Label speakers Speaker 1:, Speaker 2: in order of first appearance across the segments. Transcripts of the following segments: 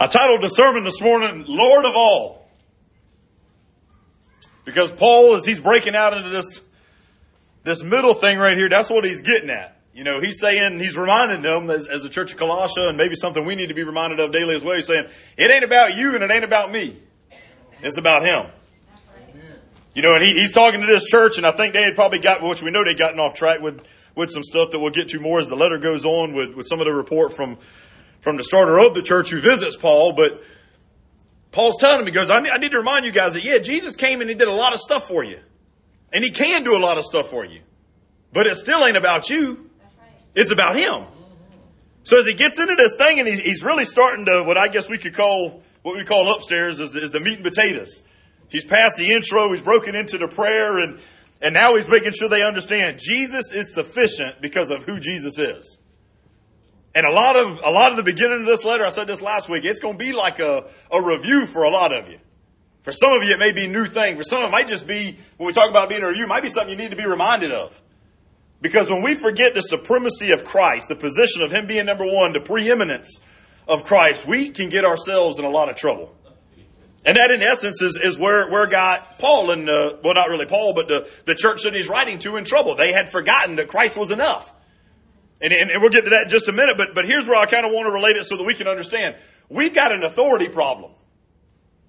Speaker 1: I titled the sermon this morning, Lord of All. Because Paul, as he's breaking out into this, this middle thing right here, that's what he's getting at. You know, he's saying, he's reminding them as, as the church of Colossia, and maybe something we need to be reminded of daily as well. He's saying, it ain't about you and it ain't about me. It's about him. You know, and he, he's talking to this church, and I think they had probably got, which we know they'd gotten off track with, with some stuff that we'll get to more as the letter goes on with, with some of the report from, from the starter of the church who visits Paul, but Paul's telling him, he goes, I need, I need to remind you guys that, yeah, Jesus came and he did a lot of stuff for you. And he can do a lot of stuff for you. But it still ain't about you. It's about him. So as he gets into this thing and he's, he's really starting to, what I guess we could call, what we call upstairs is the, is the meat and potatoes. He's past the intro, he's broken into the prayer, and, and now he's making sure they understand Jesus is sufficient because of who Jesus is. And a lot of a lot of the beginning of this letter, I said this last week, it's going to be like a, a review for a lot of you. For some of you, it may be a new thing. For some, it might just be when we talk about being a review, it might be something you need to be reminded of. Because when we forget the supremacy of Christ, the position of Him being number one, the preeminence of Christ, we can get ourselves in a lot of trouble. And that, in essence, is, is where, where got Paul and, uh, well, not really Paul, but the, the church that he's writing to in trouble. They had forgotten that Christ was enough. And, and, and we'll get to that in just a minute, but, but here's where I kind of want to relate it so that we can understand. We've got an authority problem.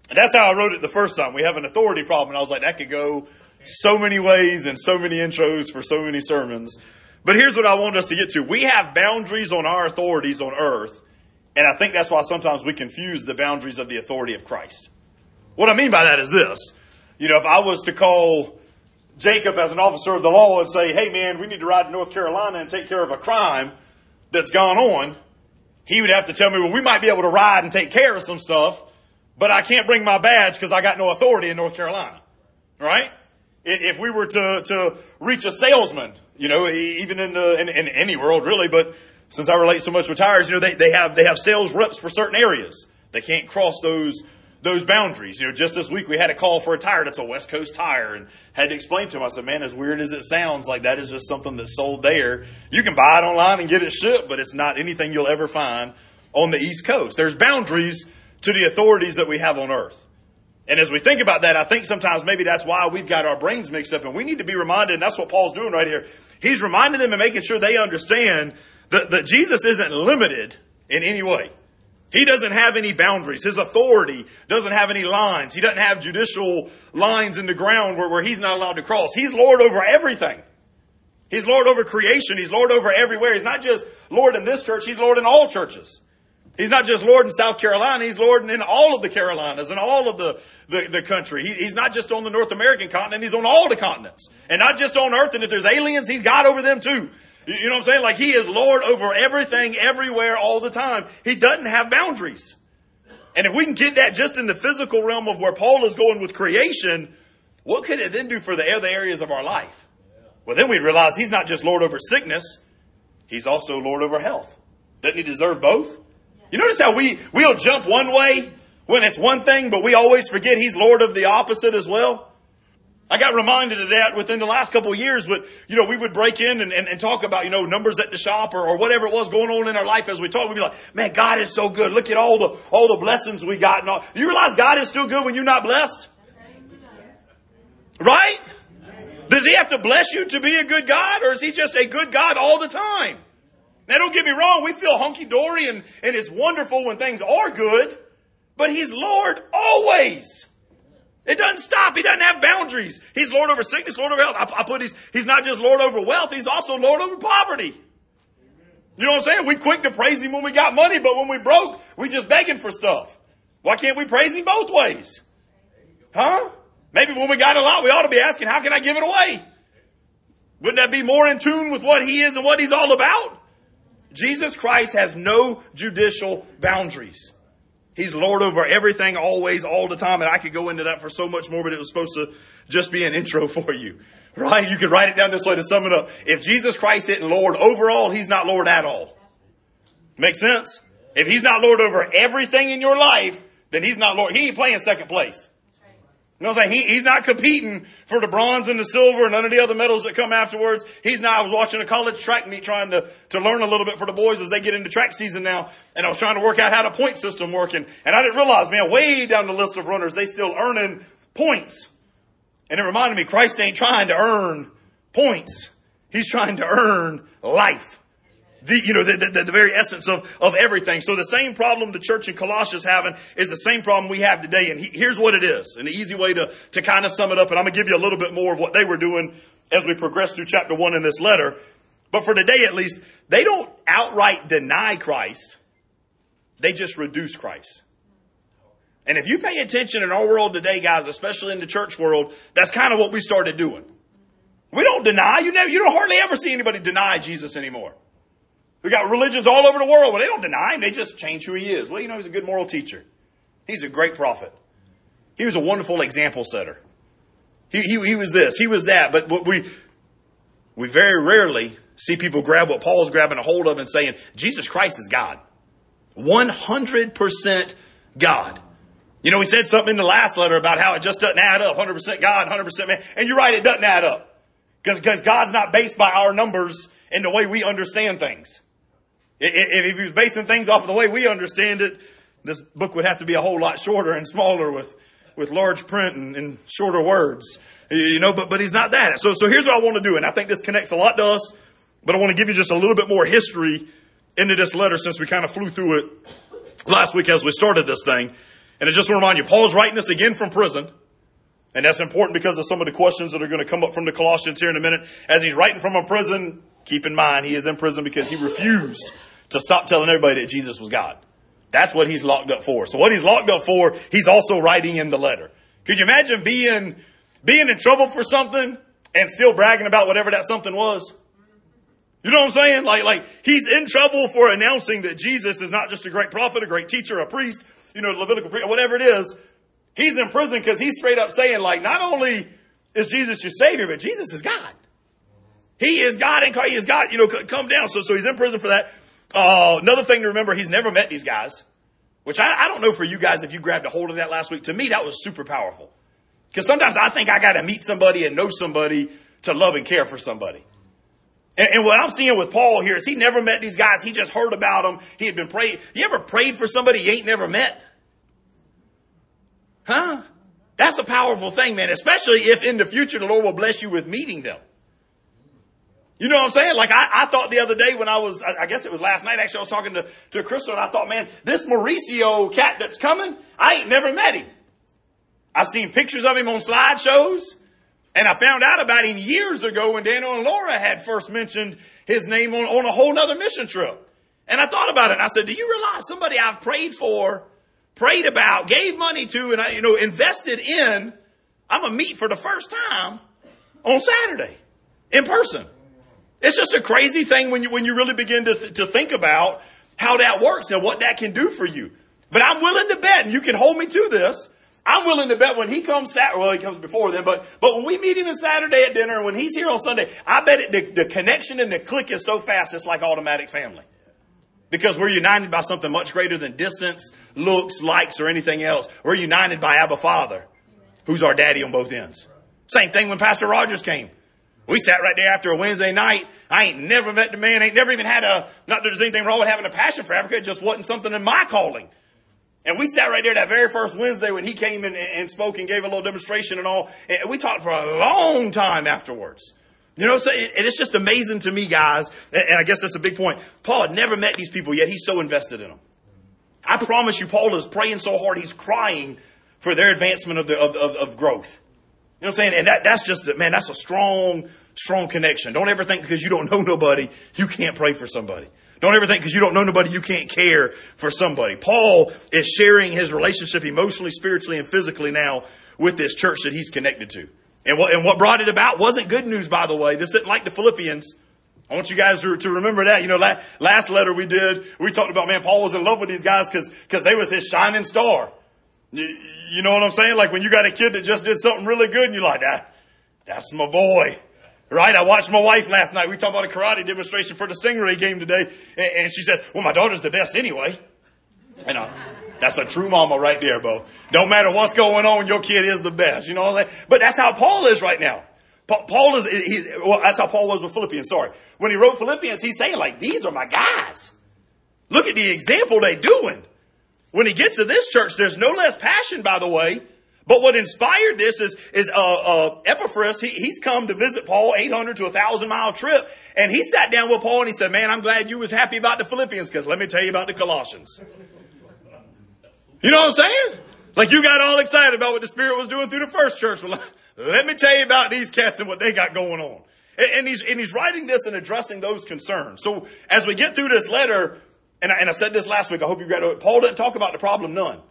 Speaker 1: And that's how I wrote it the first time. We have an authority problem. And I was like, that could go so many ways and so many intros for so many sermons. But here's what I want us to get to. We have boundaries on our authorities on earth. And I think that's why sometimes we confuse the boundaries of the authority of Christ. What I mean by that is this. You know, if I was to call Jacob as an officer of the law and say, hey man, we need to ride to North Carolina and take care of a crime that's gone on, he would have to tell me, well, we might be able to ride and take care of some stuff, but I can't bring my badge because I got no authority in North Carolina. Right? If we were to, to reach a salesman, you know, even in, the, in, in any world really, but since I relate so much with tires, you know, they, they have, they have sales reps for certain areas. They can't cross those those boundaries. You know, just this week we had a call for a tire that's a West Coast tire and had to explain to him. I said, man, as weird as it sounds, like that is just something that's sold there. You can buy it online and get it shipped, but it's not anything you'll ever find on the East Coast. There's boundaries to the authorities that we have on earth. And as we think about that, I think sometimes maybe that's why we've got our brains mixed up and we need to be reminded, and that's what Paul's doing right here. He's reminding them and making sure they understand that, that Jesus isn't limited in any way. He doesn't have any boundaries. His authority doesn't have any lines. He doesn't have judicial lines in the ground where, where he's not allowed to cross. He's Lord over everything. He's Lord over creation. He's Lord over everywhere. He's not just Lord in this church. He's Lord in all churches. He's not just Lord in South Carolina. He's Lord in all of the Carolinas and all of the, the, the country. He, he's not just on the North American continent. He's on all the continents. And not just on earth. And if there's aliens, he's God over them too. You know what I'm saying? Like he is Lord over everything, everywhere, all the time. He doesn't have boundaries. And if we can get that just in the physical realm of where Paul is going with creation, what could it then do for the other areas of our life? Well, then we'd realize he's not just Lord over sickness, he's also Lord over health. Doesn't he deserve both? You notice how we, we'll jump one way when it's one thing, but we always forget he's Lord of the opposite as well? I got reminded of that within the last couple of years, but, you know, we would break in and, and, and talk about, you know, numbers at the shop or, or whatever it was going on in our life as we talk. We'd be like, man, God is so good. Look at all the, all the blessings we got. And all. You realize God is still good when you're not blessed? Right? Does he have to bless you to be a good God or is he just a good God all the time? Now don't get me wrong. We feel hunky dory and, and it's wonderful when things are good, but he's Lord always. It doesn't stop. He doesn't have boundaries. He's Lord over sickness, Lord over health. I, I put he's, he's not just Lord over wealth, he's also Lord over poverty. You know what I'm saying? We quick to praise him when we got money, but when we broke, we just begging for stuff. Why can't we praise him both ways? Huh? Maybe when we got a lot, we ought to be asking, how can I give it away? Wouldn't that be more in tune with what he is and what he's all about? Jesus Christ has no judicial boundaries. He's Lord over everything, always, all the time. And I could go into that for so much more, but it was supposed to just be an intro for you. Right? You could write it down this way to sum it up. If Jesus Christ isn't Lord over all, He's not Lord at all. Make sense? If He's not Lord over everything in your life, then He's not Lord. He ain't playing second place. You know what I'm saying? He, he's not competing for the bronze and the silver and none of the other medals that come afterwards. He's not. I was watching a college track meet trying to, to learn a little bit for the boys as they get into track season now. And I was trying to work out how the point system working. And I didn't realize, man, way down the list of runners, they still earning points. And it reminded me, Christ ain't trying to earn points. He's trying to earn life the, you know, the, the, the, very essence of, of everything. So the same problem the church in Colossians having is the same problem we have today. And he, here's what it is. An easy way to, to kind of sum it up. And I'm going to give you a little bit more of what they were doing as we progress through chapter one in this letter. But for today, at least, they don't outright deny Christ. They just reduce Christ. And if you pay attention in our world today, guys, especially in the church world, that's kind of what we started doing. We don't deny. You know, you don't hardly ever see anybody deny Jesus anymore. We got religions all over the world, but they don't deny him. They just change who he is. Well, you know, he's a good moral teacher. He's a great prophet. He was a wonderful example setter. He, he, he was this, he was that, but we, we very rarely see people grab what Paul's grabbing a hold of and saying, Jesus Christ is God. 100% God. You know, he said something in the last letter about how it just doesn't add up. 100% God, 100% man. And you're right, it doesn't add up. Because God's not based by our numbers and the way we understand things. If he was basing things off of the way we understand it, this book would have to be a whole lot shorter and smaller with, with large print and, and shorter words. You know, but, but he's not that. So, so here's what I want to do. And I think this connects a lot to us, but I want to give you just a little bit more history into this letter since we kind of flew through it last week as we started this thing. And I just want to remind you, Paul's writing this again from prison. And that's important because of some of the questions that are going to come up from the Colossians here in a minute. As he's writing from a prison, keep in mind he is in prison because he refused to stop telling everybody that Jesus was God. That's what he's locked up for. So what he's locked up for, he's also writing in the letter. Could you imagine being, being in trouble for something and still bragging about whatever that something was? You know what I'm saying? Like, like he's in trouble for announcing that Jesus is not just a great prophet, a great teacher, a priest, you know, Levitical priest, whatever it is. He's in prison because he's straight up saying, like, not only is Jesus your savior, but Jesus is God. He is God and He is God, you know, come down. So, so he's in prison for that. Uh, another thing to remember, he's never met these guys, which I, I don't know for you guys if you grabbed a hold of that last week. To me, that was super powerful. Because sometimes I think I got to meet somebody and know somebody to love and care for somebody. And, and, what I'm seeing with Paul here is he never met these guys. He just heard about them. He had been praying. You ever prayed for somebody you ain't never met? Huh? That's a powerful thing, man, especially if in the future the Lord will bless you with meeting them. You know what I'm saying? Like I, I thought the other day when I was, I, I guess it was last night actually, I was talking to, to Crystal and I thought, man, this Mauricio cat that's coming, I ain't never met him. I've seen pictures of him on slideshows and I found out about him years ago when Daniel and Laura had first mentioned his name on, on a whole nother mission trip. And I thought about it and I said, do you realize somebody I've prayed for, prayed about, gave money to, and I, you know, invested in, I'm going to meet for the first time on Saturday in person. It's just a crazy thing when you, when you really begin to, th- to think about how that works and what that can do for you. But I'm willing to bet, and you can hold me to this. I'm willing to bet when he comes Saturday, well, he comes before then, but, but when we meet him on Saturday at dinner and when he's here on Sunday, I bet it, the, the connection and the click is so fast, it's like automatic family. Because we're united by something much greater than distance, looks, likes, or anything else. We're united by Abba Father, who's our daddy on both ends. Same thing when Pastor Rogers came. We sat right there after a Wednesday night. I ain't never met the man, ain't never even had a, not that there's anything wrong with having a passion for Africa, it just wasn't something in my calling. And we sat right there that very first Wednesday when he came in and spoke and gave a little demonstration and all. And we talked for a long time afterwards. You know, so and it's just amazing to me, guys. And I guess that's a big point. Paul had never met these people yet. He's so invested in them. I promise you, Paul is praying so hard, he's crying for their advancement of, the, of, of, of growth. You know what I'm saying? And that, that's just, a, man, that's a strong, strong connection. Don't ever think because you don't know nobody, you can't pray for somebody. Don't ever think because you don't know nobody, you can't care for somebody. Paul is sharing his relationship emotionally, spiritually, and physically now with this church that he's connected to. And what, and what brought it about wasn't good news, by the way. This isn't like the Philippians. I want you guys to, remember that. You know, last, last letter we did, we talked about, man, Paul was in love with these guys because, because they was his shining star. You, know what I'm saying? Like when you got a kid that just did something really good and you're like, that, that's my boy. Right? I watched my wife last night. We talked about a karate demonstration for the Stingray game today. And, she says, well, my daughter's the best anyway. And I, That's a true mama right there, Bo. Don't matter what's going on, your kid is the best. You know what I'm saying? But that's how Paul is right now. Paul is, he, well, that's how Paul was with Philippians, sorry. When he wrote Philippians, he's saying like, these are my guys. Look at the example they doing. When he gets to this church, there's no less passion, by the way. But what inspired this is, is, uh, uh, Epaphras, he, he's come to visit Paul, 800 to a thousand mile trip. And he sat down with Paul and he said, man, I'm glad you was happy about the Philippians because let me tell you about the Colossians. You know what I'm saying? Like you got all excited about what the Spirit was doing through the first church. Well, let me tell you about these cats and what they got going on. And, he's, and he's writing this and addressing those concerns. So as we get through this letter, and I, and I said this last week, I hope you it. Paul doesn't talk about the problem none.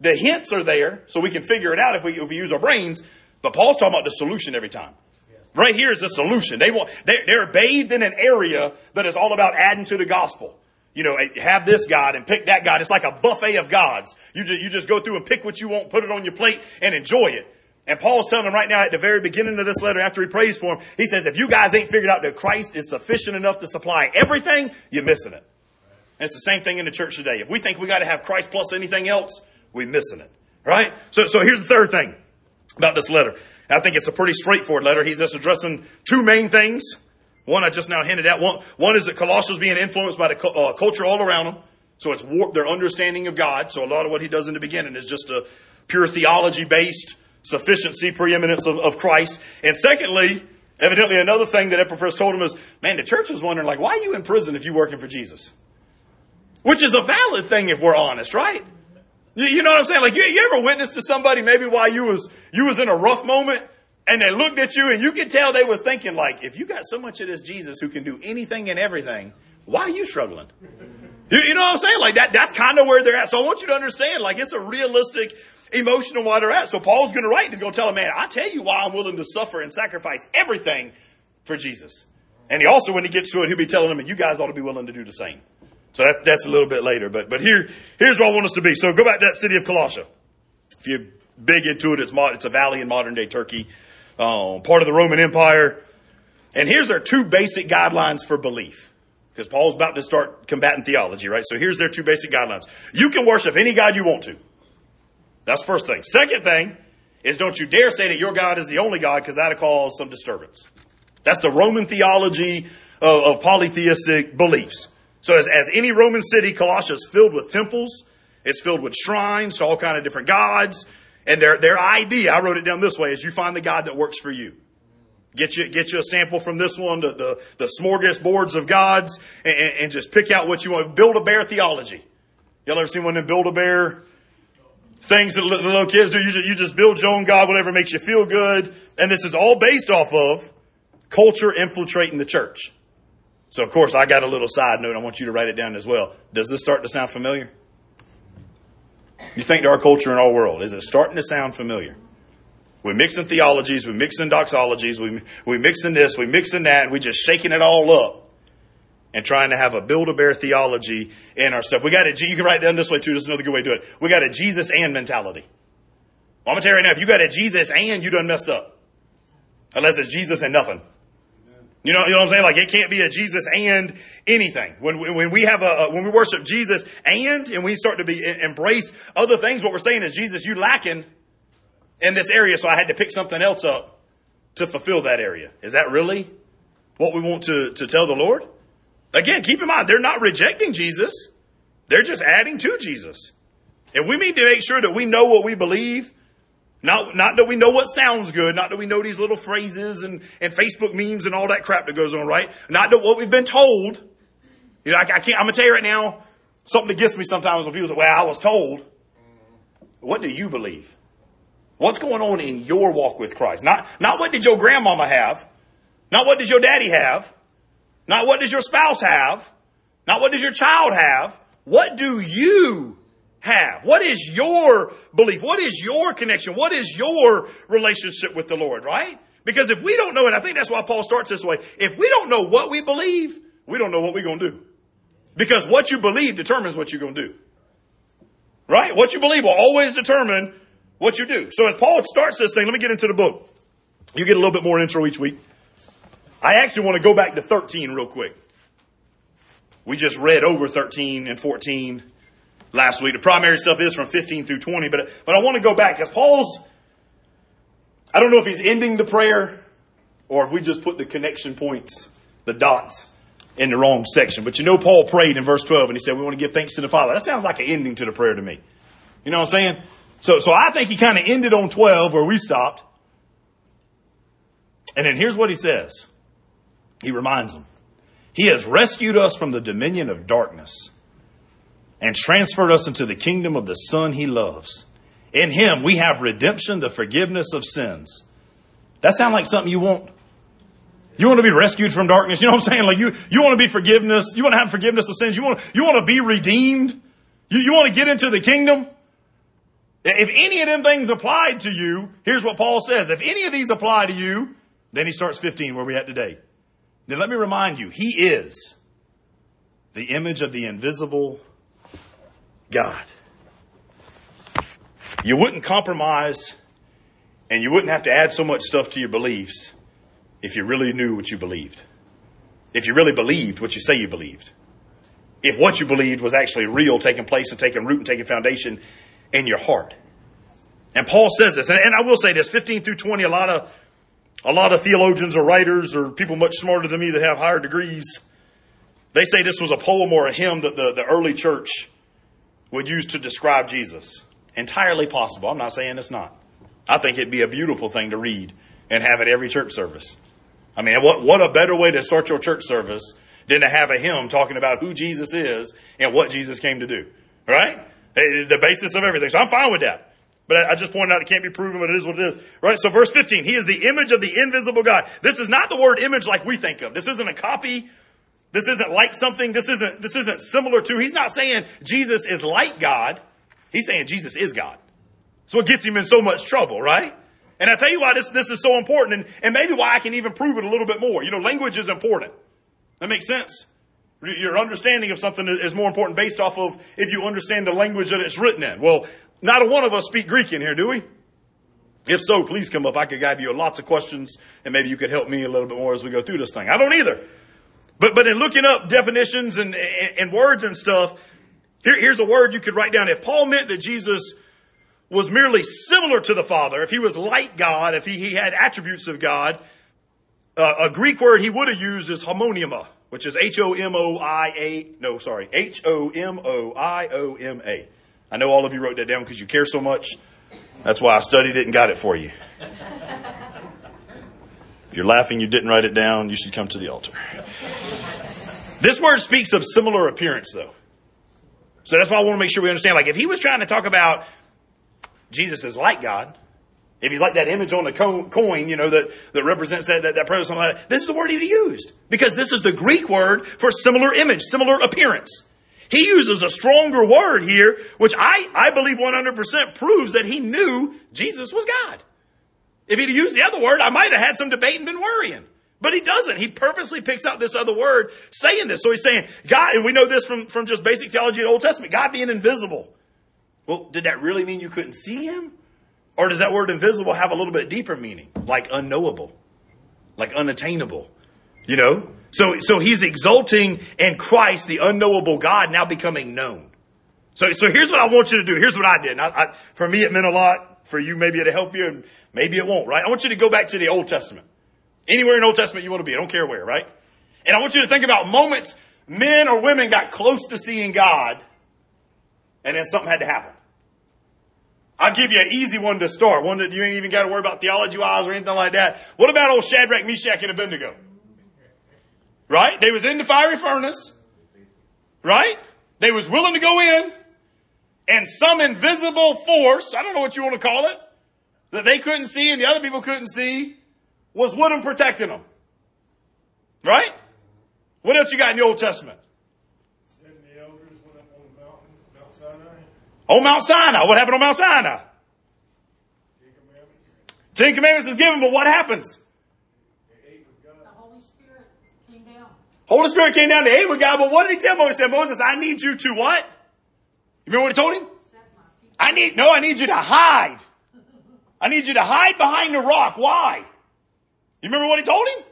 Speaker 1: The hints are there, so we can figure it out if we, if we use our brains, but Paul's talking about the solution every time. Right here is the solution. They want, they, they're bathed in an area that is all about adding to the gospel you know, eh, have this God and pick that God. It's like a buffet of gods. You just, you just go through and pick what you want, put it on your plate and enjoy it. And Paul's telling them right now at the very beginning of this letter, after he prays for them, he says, if you guys ain't figured out that Christ is sufficient enough to supply everything, you're missing it. And it's the same thing in the church today. If we think we got to have Christ plus anything else, we're missing it. Right? So, so here's the third thing about this letter. I think it's a pretty straightforward letter. He's just addressing two main things. One I just now hinted at. One, one is that Colossians being influenced by the uh, culture all around them. So it's warped their understanding of God. So a lot of what he does in the beginning is just a pure theology based sufficiency, preeminence of, of Christ. And secondly, evidently another thing that Epaphras told him is, man, the church is wondering, like, why are you in prison if you're working for Jesus? Which is a valid thing if we're honest, right? You, you know what I'm saying? Like, you, you ever witnessed to somebody maybe while you was, you was in a rough moment and they looked at you and you could tell they was thinking like, if you got so much of this Jesus who can do anything and everything, why are you struggling? You, you know what I'm saying? Like that, that's kind of where they're at. So I want you to understand, like it's a realistic emotion of why they're at. So Paul's going to write and he's going to tell a man, I tell you why I'm willing to suffer and sacrifice everything for Jesus. And he also, when he gets to it, he'll be telling them, and you guys ought to be willing to do the same. So that, that's a little bit later. But, but here, here's where I want us to be. So go back to that city of Colossia. If you're big into it, it's, it's a valley in modern day Turkey um, part of the Roman Empire. And here's their two basic guidelines for belief. Because Paul's about to start combating theology, right? So here's their two basic guidelines. You can worship any God you want to. That's first thing. Second thing is don't you dare say that your God is the only God because that'll cause some disturbance. That's the Roman theology of, of polytheistic beliefs. So as, as any Roman city, Colossae is filled with temples. It's filled with shrines to all kind of different gods. And their, their idea, I wrote it down this way, is you find the God that works for you. Get you, get you a sample from this one, the, the, the smorgasbords of gods, and, and, just pick out what you want. Build a bear theology. Y'all ever seen one of them build a bear things that the little kids do? You just, you just build your own God, whatever makes you feel good. And this is all based off of culture infiltrating the church. So of course, I got a little side note. I want you to write it down as well. Does this start to sound familiar? You think to our culture and our world, is it starting to sound familiar? We're mixing theologies, we're mixing doxologies, we, we're mixing this, we're mixing that, and we're just shaking it all up and trying to have a build-a-bear theology in our stuff. We got a, you can write it down this way too, this is another good way to do it. We got a Jesus and mentality. Well, I'm going to tell you right now, if you got a Jesus and, you done messed up. Unless it's Jesus and nothing. You know, you know what I'm saying? Like it can't be a Jesus and anything. When, when we have a, when we worship Jesus and, and we start to be, embrace other things, what we're saying is, Jesus, you lacking in this area, so I had to pick something else up to fulfill that area. Is that really what we want to, to tell the Lord? Again, keep in mind, they're not rejecting Jesus. They're just adding to Jesus. And we need to make sure that we know what we believe not, not that we know what sounds good, not that we know these little phrases and, and Facebook memes and all that crap that goes on, right? Not that what we've been told. You know, I, I can't, I'm gonna tell you right now, something that gets me sometimes when people say, well, I was told. What do you believe? What's going on in your walk with Christ? Not, not what did your grandmama have? Not what does your daddy have? Not what does your spouse have? Not what does your child have? What do you have? What is your belief? What is your connection? What is your relationship with the Lord, right? Because if we don't know it, I think that's why Paul starts this way. If we don't know what we believe, we don't know what we're going to do. Because what you believe determines what you're going to do. Right? What you believe will always determine what you do. So as Paul starts this thing, let me get into the book. You get a little bit more intro each week. I actually want to go back to 13 real quick. We just read over 13 and 14 last week. The primary stuff is from 15 through 20, but, but I want to go back because Paul's, I don't know if he's ending the prayer or if we just put the connection points, the dots in the wrong section. But you know, Paul prayed in verse 12 and he said, we want to give thanks to the Father. That sounds like an ending to the prayer to me. You know what I'm saying? So, so I think he kind of ended on 12 where we stopped. And then here's what he says. He reminds them. He has rescued us from the dominion of darkness and transferred us into the kingdom of the Son he loves. In him we have redemption, the forgiveness of sins. That sound like something you want? You want to be rescued from darkness? You know what I'm saying? Like you, you want to be forgiveness. You want to have forgiveness of sins. You want, you want to be redeemed. You, you want to get into the kingdom. If any of them things applied to you, here's what Paul says. If any of these apply to you, then he starts 15 where we at today. Then let me remind you, he is the image of the invisible God. You wouldn't compromise and you wouldn't have to add so much stuff to your beliefs if you really knew what you believed. If you really believed what you say you believed. If what you believed was actually real, taking place and taking root and taking foundation in your heart. And Paul says this, and, and I will say this, 15 through 20, a lot of, a lot of theologians or writers or people much smarter than me that have higher degrees, they say this was a poem or a hymn that the, the early church would use to describe Jesus. Entirely possible. I'm not saying it's not. I think it'd be a beautiful thing to read and have at every church service. I mean, what, what a better way to start your church service than to have a hymn talking about who Jesus is and what Jesus came to do. Right? The basis of everything. So I'm fine with that. But I just pointed out it can't be proven, but it is what it is. Right? So verse 15, he is the image of the invisible God. This is not the word image like we think of. This isn't a copy this isn't like something. This isn't, this isn't similar to. He's not saying Jesus is like God. He's saying Jesus is God. So it gets him in so much trouble, right? And I tell you why this, this is so important and, and maybe why I can even prove it a little bit more. You know, language is important. That makes sense. Your understanding of something is more important based off of if you understand the language that it's written in. Well, not a one of us speak Greek in here, do we? If so, please come up. I could give you lots of questions and maybe you could help me a little bit more as we go through this thing. I don't either. But, but in looking up definitions and, and, and words and stuff, here, here's a word you could write down. If Paul meant that Jesus was merely similar to the Father, if he was like God, if he, he had attributes of God, uh, a Greek word he would have used is homonima, which is H-O-M-O-I-A, no, sorry, H-O-M-O-I-O-M-A. I know all of you wrote that down because you care so much. That's why I studied it and got it for you. If you're laughing you didn't write it down, you should come to the altar. This word speaks of similar appearance, though. So that's why I want to make sure we understand. Like, if he was trying to talk about Jesus is like God, if he's like that image on the coin, you know, that, that represents that, that, that person, something like that, this is the word he used. Because this is the Greek word for similar image, similar appearance. He uses a stronger word here, which I, I believe 100% proves that he knew Jesus was God. If he'd used the other word, I might have had some debate and been worrying. But he doesn't. He purposely picks out this other word saying this. So he's saying, God, and we know this from, from just basic theology of the Old Testament, God being invisible. Well, did that really mean you couldn't see him? Or does that word invisible have a little bit deeper meaning? Like unknowable, like unattainable, you know? So, so he's exulting in Christ, the unknowable God, now becoming known. So, so here's what I want you to do. Here's what I did. I, I, for me, it meant a lot. For you, maybe it'll help you, and maybe it won't, right? I want you to go back to the Old Testament. Anywhere in Old Testament you want to be. I don't care where, right? And I want you to think about moments men or women got close to seeing God and then something had to happen. I'll give you an easy one to start, one that you ain't even got to worry about theology wise or anything like that. What about old Shadrach, Meshach, and Abednego? Right? They was in the fiery furnace. Right? They was willing to go in and some invisible force, I don't know what you want to call it, that they couldn't see and the other people couldn't see, was with them protecting them. Right? What else you got in the Old Testament?
Speaker 2: The elders went up on the mountain, Mount Sinai.
Speaker 1: On Mount Sinai. What happened on Mount Sinai?
Speaker 2: Ten Commandments.
Speaker 1: Ten Commandments is given, but what happens?
Speaker 2: They God.
Speaker 3: The Holy Spirit came down.
Speaker 1: Holy Spirit came down to aid with God, but what did he tell Moses? He said, Moses, I need you to what? You remember what he told him?
Speaker 3: Set my feet.
Speaker 1: I need, no, I need you to hide. I need you to hide behind the rock. Why? You remember what he told him?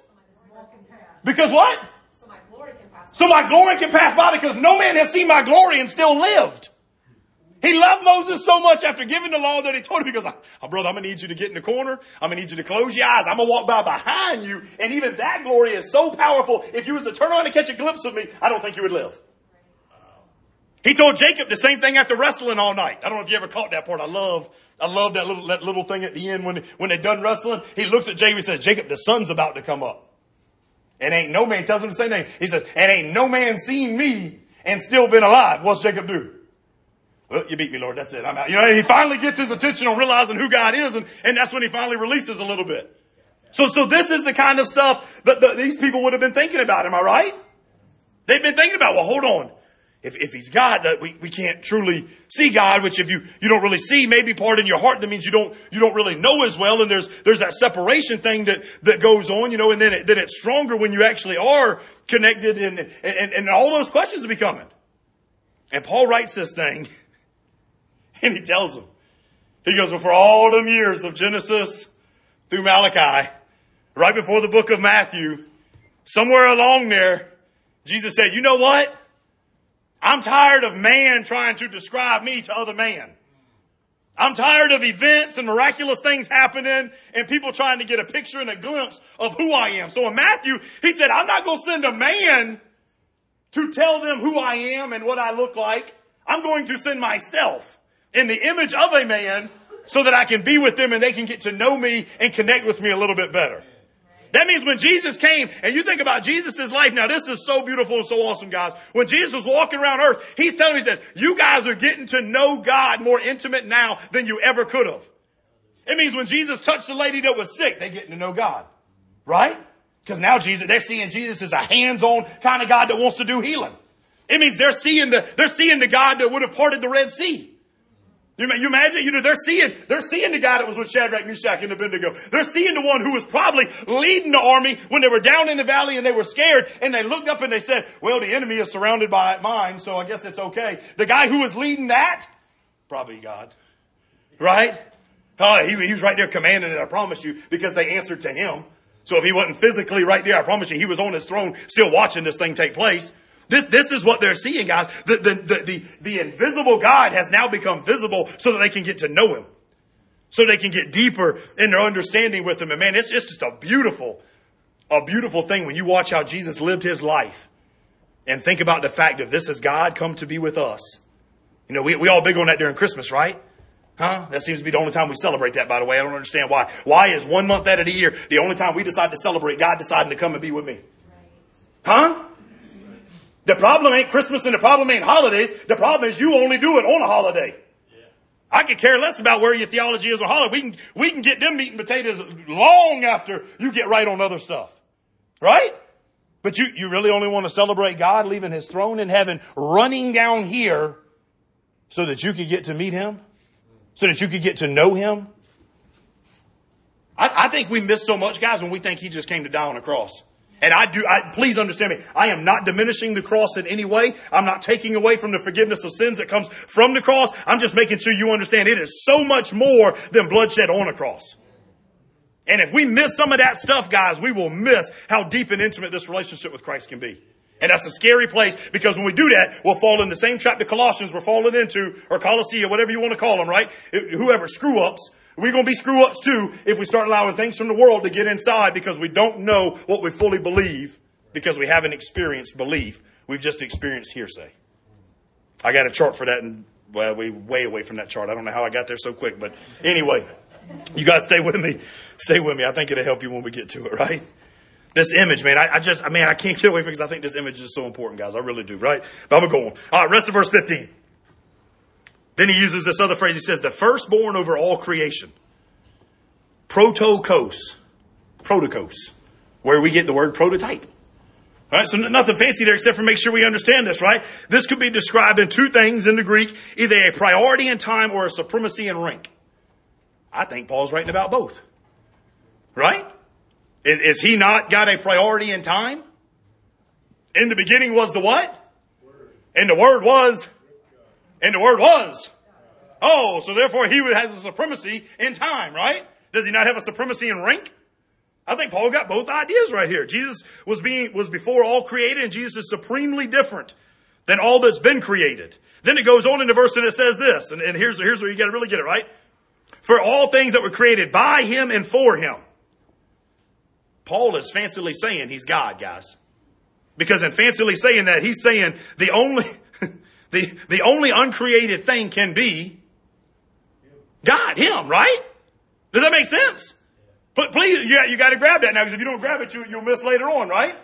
Speaker 1: Because what?
Speaker 3: So my glory can pass.
Speaker 1: So my glory can pass by because no man has seen my glory and still lived. He loved Moses so much after giving the law that he told him, because, oh, ah, brother, I'm going to need you to get in the corner. I'm going to need you to close your eyes. I'm going to walk by behind you. And even that glory is so powerful. If you was to turn around and catch a glimpse of me, I don't think you would live. He told Jacob the same thing after wrestling all night. I don't know if you ever caught that part. I love, I love that little, that little thing at the end when, when they're done wrestling. He looks at Jacob and says, Jacob, the sun's about to come up. And ain't no man, tells him the same thing. He says, and ain't no man seen me and still been alive. What's Jacob do? Well, you beat me, Lord. That's it. I'm out. You know, he finally gets his attention on realizing who God is, and, and that's when he finally releases a little bit. So, so this is the kind of stuff that the, these people would have been thinking about. Am I right? They've been thinking about, well, hold on. If, if he's God, uh, we, we can't truly see God, which if you, you don't really see, maybe part in your heart, that means you don't, you don't really know as well. And there's, there's that separation thing that, that goes on, you know, and then it, then it's stronger when you actually are connected and, and, and all those questions will be coming. And Paul writes this thing and he tells them, he goes, well, for all them years of Genesis through Malachi, right before the book of Matthew, somewhere along there, Jesus said, you know what? I'm tired of man trying to describe me to other man. I'm tired of events and miraculous things happening and people trying to get a picture and a glimpse of who I am. So in Matthew, he said, I'm not going to send a man to tell them who I am and what I look like. I'm going to send myself in the image of a man so that I can be with them and they can get to know me and connect with me a little bit better. That means when Jesus came, and you think about Jesus' life, now this is so beautiful and so awesome, guys. When Jesus was walking around earth, he's telling me, he says, you guys are getting to know God more intimate now than you ever could have. It means when Jesus touched the lady that was sick, they're getting to know God. Right? Because now Jesus, they're seeing Jesus as a hands-on kind of God that wants to do healing. It means they're seeing the, they're seeing the God that would have parted the Red Sea. You, you imagine, you know, they're seeing, they're seeing the guy that was with Shadrach, Meshach, and Abednego. They're seeing the one who was probably leading the army when they were down in the valley and they were scared and they looked up and they said, well, the enemy is surrounded by mine, so I guess it's okay. The guy who was leading that, probably God. Right? Oh, he, he was right there commanding it, I promise you, because they answered to him. So if he wasn't physically right there, I promise you, he was on his throne still watching this thing take place. This, this is what they're seeing, guys. The, the, the, the, the invisible God has now become visible so that they can get to know him. So they can get deeper in their understanding with him. And man, it's just, just a beautiful, a beautiful thing when you watch how Jesus lived his life and think about the fact that this is God come to be with us. You know, we, we all big on that during Christmas, right? Huh? That seems to be the only time we celebrate that, by the way. I don't understand why. Why is one month out of the year the only time we decide to celebrate God deciding to come and be with me? Huh? The problem ain't Christmas and the problem ain't holidays. The problem is you only do it on a holiday. I could care less about where your theology is on holiday. We can, we can get them meat and potatoes long after you get right on other stuff. Right? But you, you really only want to celebrate God leaving his throne in heaven, running down here so that you could get to meet him? So that you could get to know him? I, I think we miss so much, guys, when we think he just came to die on a cross. And I do, I, please understand me. I am not diminishing the cross in any way. I'm not taking away from the forgiveness of sins that comes from the cross. I'm just making sure you understand it is so much more than bloodshed on a cross. And if we miss some of that stuff, guys, we will miss how deep and intimate this relationship with Christ can be. And that's a scary place because when we do that, we'll fall in the same trap the Colossians were falling into, or Colossia, whatever you want to call them, right? Whoever screw ups, we're going to be screw ups too if we start allowing things from the world to get inside because we don't know what we fully believe because we haven't experienced belief. We've just experienced hearsay. I got a chart for that and well, we way away from that chart. I don't know how I got there so quick, but anyway, you guys stay with me. Stay with me. I think it'll help you when we get to it, right? This image, man, I, I just, I mean, I can't get away from it because I think this image is so important, guys. I really do, right? But I'm going to go on. All right, rest of verse 15. Then he uses this other phrase. He says, the firstborn over all creation. Protokos. Protokos. Where we get the word prototype. All right, so nothing fancy there except for make sure we understand this, right? This could be described in two things in the Greek, either a priority in time or a supremacy in rank. I think Paul's writing about both. Right? Is, is he not got a priority in time? In the beginning was the what? And the word was and the word was. Oh, so therefore he has a supremacy in time, right? Does he not have a supremacy in rank? I think Paul got both ideas right here. Jesus was being, was before all created and Jesus is supremely different than all that's been created. Then it goes on in the verse and it says this, and, and here's, here's where you gotta really get it, right? For all things that were created by him and for him. Paul is fancily saying he's God, guys. Because in fancily saying that, he's saying the only, the, the only uncreated thing can be God, him, right? Does that make sense? But please, you, you got to grab that now because if you don't grab it, you, you'll miss later on, right?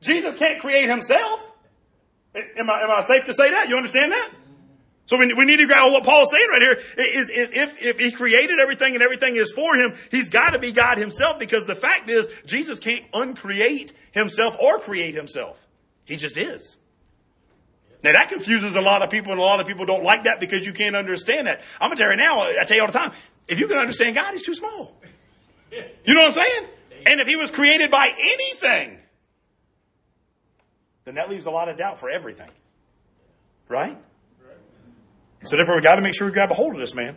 Speaker 1: Jesus can't create himself. Am I, am I safe to say that? You understand that? So we, we need to grab what Paul's saying right here is, is if, if he created everything and everything is for him, he's got to be God himself because the fact is Jesus can't uncreate himself or create himself. He just is. Now that confuses a lot of people and a lot of people don't like that because you can't understand that. I'm going to tell you now, I tell you all the time, if you can understand God, he's too small. You know what I'm saying? And if he was created by anything, then that leaves a lot of doubt for everything. Right? So therefore we got to make sure we grab a hold of this, man.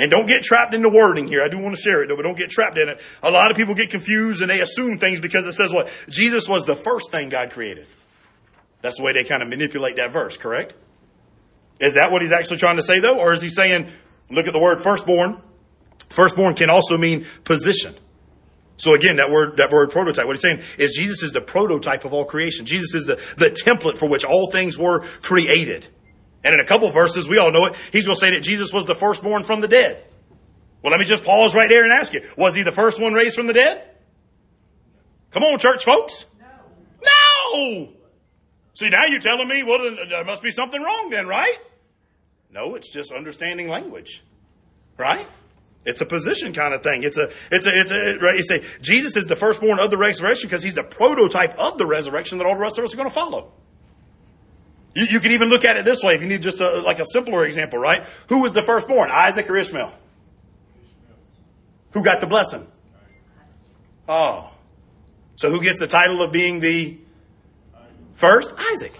Speaker 1: And don't get trapped in the wording here. I do want to share it though, but don't get trapped in it. A lot of people get confused and they assume things because it says what? Jesus was the first thing God created. That's the way they kind of manipulate that verse, correct? Is that what he's actually trying to say though? Or is he saying, look at the word firstborn. Firstborn can also mean position. So again, that word, that word prototype, what he's saying is Jesus is the prototype of all creation. Jesus is the, the template for which all things were created. And in a couple verses, we all know it, he's going to say that Jesus was the firstborn from the dead. Well, let me just pause right there and ask you, was he the first one raised from the dead? Come on, church folks. No. No! See, now you're telling me, well, there must be something wrong then, right? No, it's just understanding language. Right? It's a position kind of thing. It's a, it's a, it's a, right? You say, Jesus is the firstborn of the resurrection because he's the prototype of the resurrection that all the rest of us are going to follow. You, you can even look at it this way if you need just a, like a simpler example, right? Who was the firstborn, Isaac or Ishmael? Who got the blessing? Oh. So who gets the title of being the first? Isaac.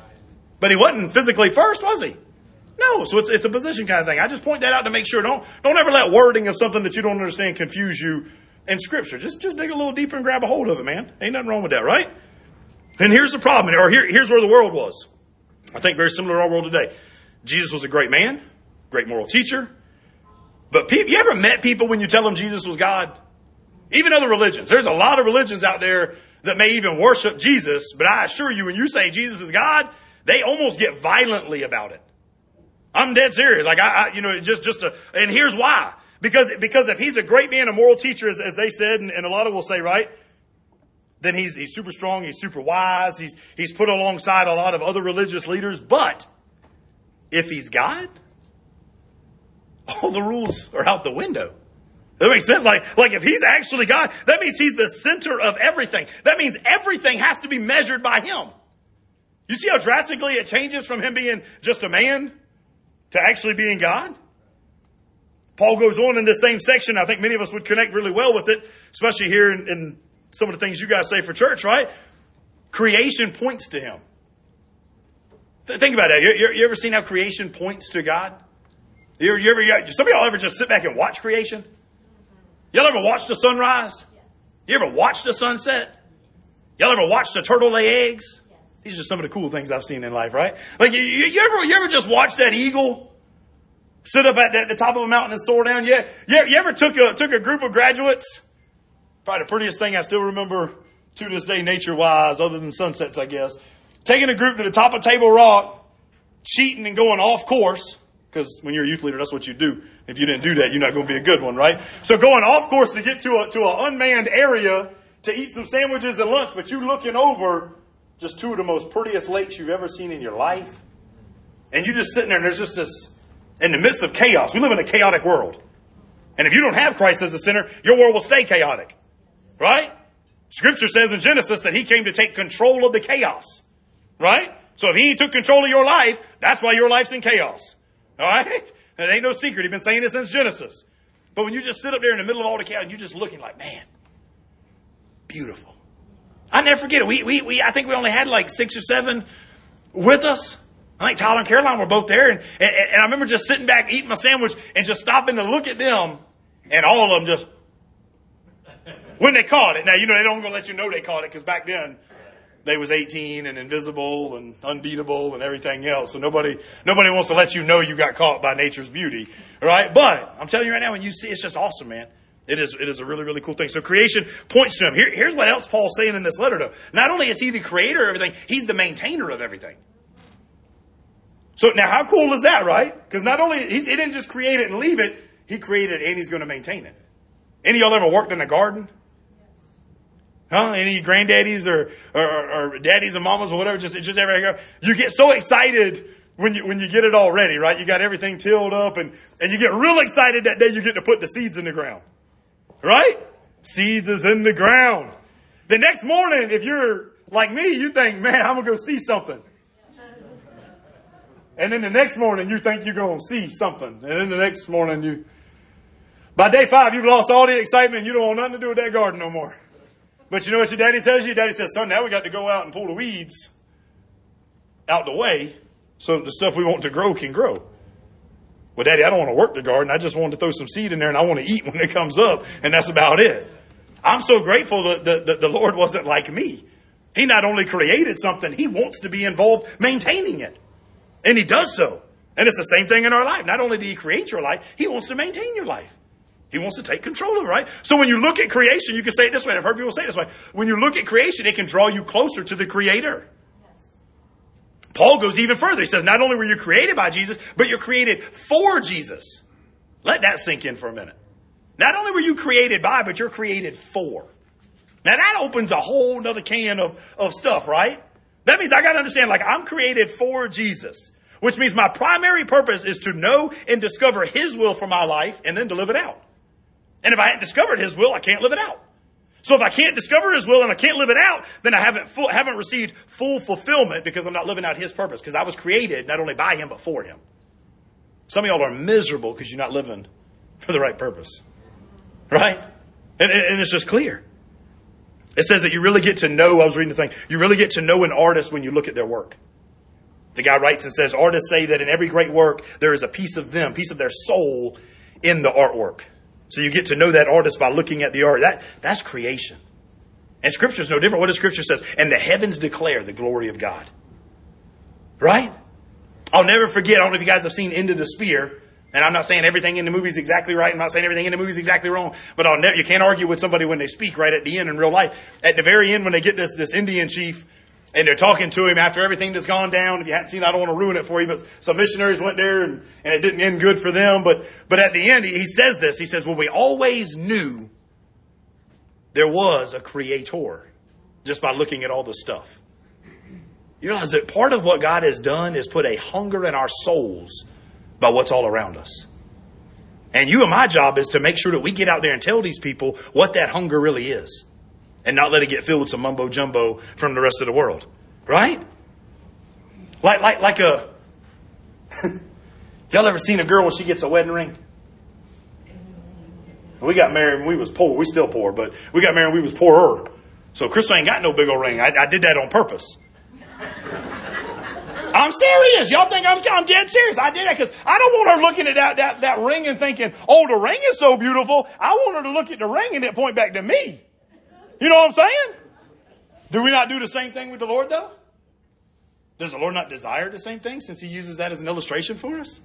Speaker 1: But he wasn't physically first, was he? No, so it's, it's a position kind of thing. I just point that out to make sure. Don't, don't ever let wording of something that you don't understand confuse you in scripture. Just, just dig a little deeper and grab a hold of it, man. Ain't nothing wrong with that, right? And here's the problem, or here, here's where the world was. I think very similar to our world today. Jesus was a great man, great moral teacher. But you ever met people when you tell them Jesus was God? Even other religions. There's a lot of religions out there that may even worship Jesus, but I assure you, when you say Jesus is God, they almost get violently about it. I'm dead serious. Like I, I you know, just, just a, and here's why. Because, because if he's a great man, a moral teacher, as, as they said, and, and a lot of will say, right? Then he's, he's super strong. He's super wise. He's, he's put alongside a lot of other religious leaders. But if he's God, all the rules are out the window. That makes sense. Like, like if he's actually God, that means he's the center of everything. That means everything has to be measured by him. You see how drastically it changes from him being just a man to actually being God? Paul goes on in this same section. I think many of us would connect really well with it, especially here in, in some of the things you guys say for church, right? Creation points to him. Think about that. You, you, you ever seen how creation points to God? You, you ever, some of y'all ever just sit back and watch creation? Y'all ever watch the sunrise? You ever watch the sunset? Y'all ever watch the turtle lay eggs? These are some of the cool things I've seen in life, right? Like you, you ever you ever just watch that eagle sit up at the, the top of a mountain and soar down? Yeah, you, you ever took a took a group of graduates? Probably the prettiest thing I still remember to this day, nature wise, other than sunsets, I guess. Taking a group to the top of Table Rock, cheating and going off course. Because when you're a youth leader, that's what you do. If you didn't do that, you're not going to be a good one, right? So going off course to get to a to an unmanned area to eat some sandwiches and lunch, but you looking over just two of the most prettiest lakes you've ever seen in your life. And you're just sitting there and there's just this, in the midst of chaos. We live in a chaotic world. And if you don't have Christ as the center, your world will stay chaotic. Right? Scripture says in Genesis that he came to take control of the chaos. Right? So if he took control of your life, that's why your life's in chaos. All right? It ain't no secret. He's been saying this since Genesis. But when you just sit up there in the middle of all the chaos and you're just looking like, man, beautiful. I never forget it. We, we, we, I think we only had like six or seven with us. I think Tyler and Caroline were both there. And, and, and I remember just sitting back, eating my sandwich, and just stopping to look at them. And all of them just, when they caught it. Now, you know, they don't going to let you know they caught it because back then, they was 18 and invisible and unbeatable and everything else. So nobody, nobody wants to let you know you got caught by nature's beauty, right? But I'm telling you right now, when you see, it's just awesome, man. It is, it is a really, really cool thing. So creation points to him. Here, here's what else Paul's saying in this letter, though. Not only is he the creator of everything, he's the maintainer of everything. So now, how cool is that, right? Because not only he, he didn't just create it and leave it, he created it and he's going to maintain it. Any of y'all ever worked in a garden? Huh? Any granddaddies or, or, or daddies and mamas or whatever, just, just ever, you get so excited when you, when you get it all ready, right? You got everything tilled up and, and you get real excited that day you get to put the seeds in the ground. Right? Seeds is in the ground. The next morning, if you're like me, you think, man, I'm gonna go see something. And then the next morning, you think you're gonna see something. And then the next morning, you, by day five, you've lost all the excitement. You don't want nothing to do with that garden no more. But you know what your daddy tells you? Daddy says, son, now we got to go out and pull the weeds out the way so the stuff we want to grow can grow. Well, daddy, I don't want to work the garden. I just want to throw some seed in there and I want to eat when it comes up. And that's about it. I'm so grateful that the, the, the Lord wasn't like me. He not only created something, he wants to be involved maintaining it. And he does so. And it's the same thing in our life. Not only did he create your life, he wants to maintain your life. He wants to take control of it, right? So when you look at creation, you can say it this way. I've heard people say it this way. When you look at creation, it can draw you closer to the creator. Paul goes even further. He says, not only were you created by Jesus, but you're created for Jesus. Let that sink in for a minute. Not only were you created by, but you're created for. Now that opens a whole nother can of, of stuff, right? That means I got to understand, like, I'm created for Jesus, which means my primary purpose is to know and discover His will for my life and then to live it out. And if I hadn't discovered His will, I can't live it out. So if I can't discover His will and I can't live it out, then I haven't full, haven't received full fulfillment because I'm not living out His purpose. Because I was created not only by Him but for Him. Some of y'all are miserable because you're not living for the right purpose, right? And, and, and it's just clear. It says that you really get to know. I was reading the thing. You really get to know an artist when you look at their work. The guy writes and says, artists say that in every great work there is a piece of them, piece of their soul in the artwork. So you get to know that artist by looking at the art. That, that's creation. And scripture is no different. What does scripture says? And the heavens declare the glory of God. Right? I'll never forget. I don't know if you guys have seen End of the Spear. And I'm not saying everything in the movie is exactly right. I'm not saying everything in the movie is exactly wrong. But I'll never, you can't argue with somebody when they speak right at the end in real life. At the very end, when they get this, this Indian chief and they're talking to him after everything that's gone down. If you hadn't seen, I don't want to ruin it for you, but some missionaries went there and, and it didn't end good for them. But, but at the end, he says this. He says, well, we always knew there was a creator just by looking at all the stuff. You realize that part of what God has done is put a hunger in our souls by what's all around us. And you and my job is to make sure that we get out there and tell these people what that hunger really is and not let it get filled with some mumbo jumbo from the rest of the world. Right? Like, like, like a, y'all ever seen a girl when she gets a wedding ring? We got married when we was poor. We still poor, but we got married when we was poorer. So Chris ain't got no big old ring. I, I did that on purpose. I'm serious. Y'all think I'm, I'm dead serious. I did that because I don't want her looking at that, that, that ring and thinking, oh, the ring is so beautiful. I want her to look at the ring and it point back to me. You know what I'm saying? Do we not do the same thing with the Lord though? Does the Lord not desire the same thing since he uses that as an illustration for us?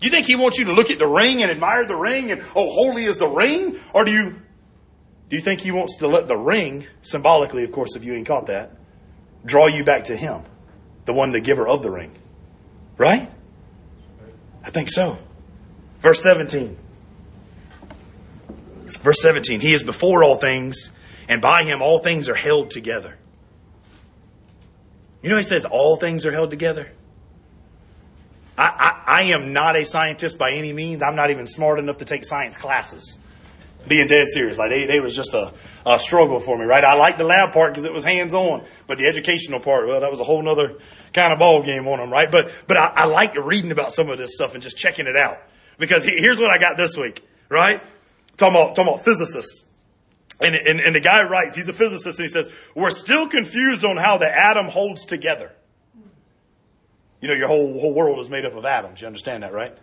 Speaker 1: Do you think he wants you to look at the ring and admire the ring and, oh, holy is the ring? Or do you, do you think he wants to let the ring, symbolically, of course, if you ain't caught that, draw you back to him? the one, the giver of the ring. Right? I think so. Verse 17. Verse 17. He is before all things, and by him all things are held together. You know, he says all things are held together. I, I, I am not a scientist by any means. I'm not even smart enough to take science classes. Being dead serious. Like, they, they was just a, a struggle for me, right? I liked the lab part because it was hands on, but the educational part, well, that was a whole other kind of ball game on them, right? But, but I, I like reading about some of this stuff and just checking it out. Because here's what I got this week, right? Talking about, talking about physicists. And, and, and the guy writes, he's a physicist, and he says, We're still confused on how the atom holds together. You know, your whole, whole world is made up of atoms. You understand that, right?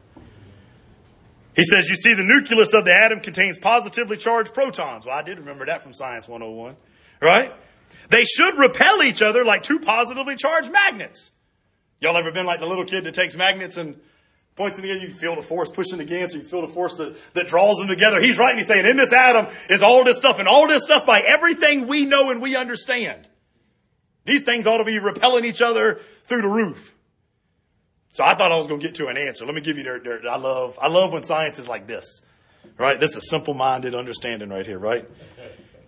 Speaker 1: He says, You see, the nucleus of the atom contains positively charged protons. Well, I did remember that from Science 101, right? They should repel each other like two positively charged magnets. Y'all ever been like the little kid that takes magnets and points them together? You can feel the force pushing against, you feel the force that, that draws them together. He's right. He's saying, in this atom is all this stuff, and all this stuff by everything we know and we understand. These things ought to be repelling each other through the roof. So I thought I was going to get to an answer. Let me give you their, their, I love, I love when science is like this, right? This is simple minded understanding right here, right?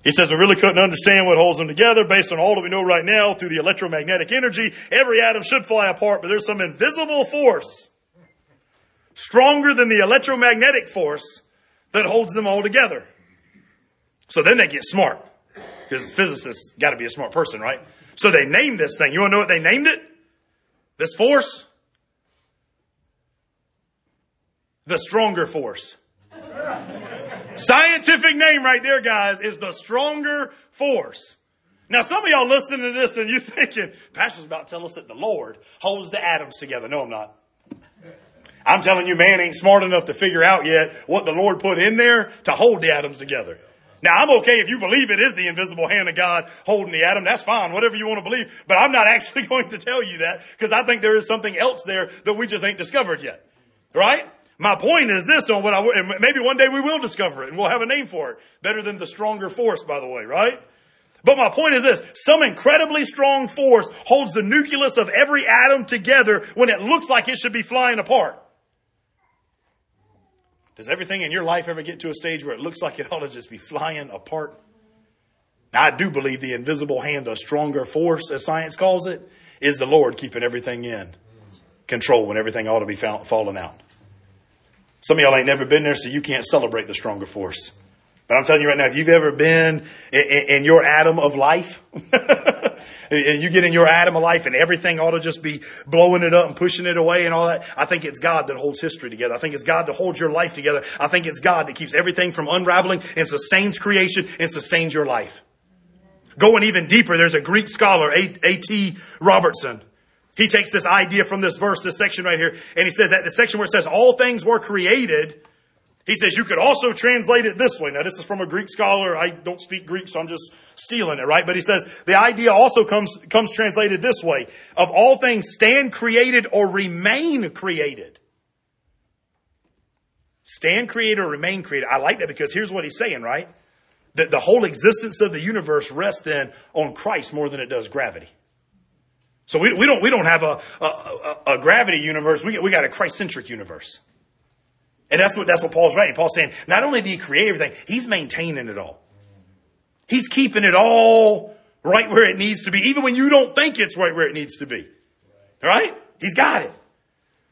Speaker 1: He says we really couldn't understand what holds them together based on all that we know right now through the electromagnetic energy. Every atom should fly apart, but there's some invisible force stronger than the electromagnetic force that holds them all together. So then they get smart because physicists got to be a smart person, right? So they named this thing. You want to know what they named it? This force? The stronger force. Scientific name right there, guys, is the stronger force. Now, some of y'all listening to this and you thinking, Pastor's about to tell us that the Lord holds the atoms together. No, I'm not. I'm telling you, man ain't smart enough to figure out yet what the Lord put in there to hold the atoms together. Now, I'm okay if you believe it is the invisible hand of God holding the atom. That's fine, whatever you want to believe. But I'm not actually going to tell you that because I think there is something else there that we just ain't discovered yet. Right? My point is this on what I, and maybe one day we will discover it and we'll have a name for it. Better than the stronger force, by the way, right? But my point is this, some incredibly strong force holds the nucleus of every atom together when it looks like it should be flying apart. Does everything in your life ever get to a stage where it looks like it ought to just be flying apart? Now, I do believe the invisible hand, the stronger force, as science calls it, is the Lord keeping everything in control when everything ought to be falling out. Some of y'all ain't never been there, so you can't celebrate the stronger force. But I'm telling you right now, if you've ever been in, in, in your atom of life, and you get in your atom of life and everything ought to just be blowing it up and pushing it away and all that. I think it's God that holds history together. I think it's God that holds your life together. I think it's God that keeps everything from unraveling and sustains creation and sustains your life. Going even deeper, there's a Greek scholar, A.T. Robertson. He takes this idea from this verse, this section right here, and he says that the section where it says all things were created, he says you could also translate it this way. Now, this is from a Greek scholar. I don't speak Greek, so I'm just stealing it, right? But he says the idea also comes, comes translated this way. Of all things stand created or remain created. Stand created or remain created. I like that because here's what he's saying, right? That the whole existence of the universe rests then on Christ more than it does gravity. So we, we don't we don't have a, a, a gravity universe. We, we got a Christ-centric universe. And that's what that's what Paul's writing. Paul's saying, not only did he create everything, he's maintaining it all. He's keeping it all right where it needs to be, even when you don't think it's right where it needs to be. Right? He's got it.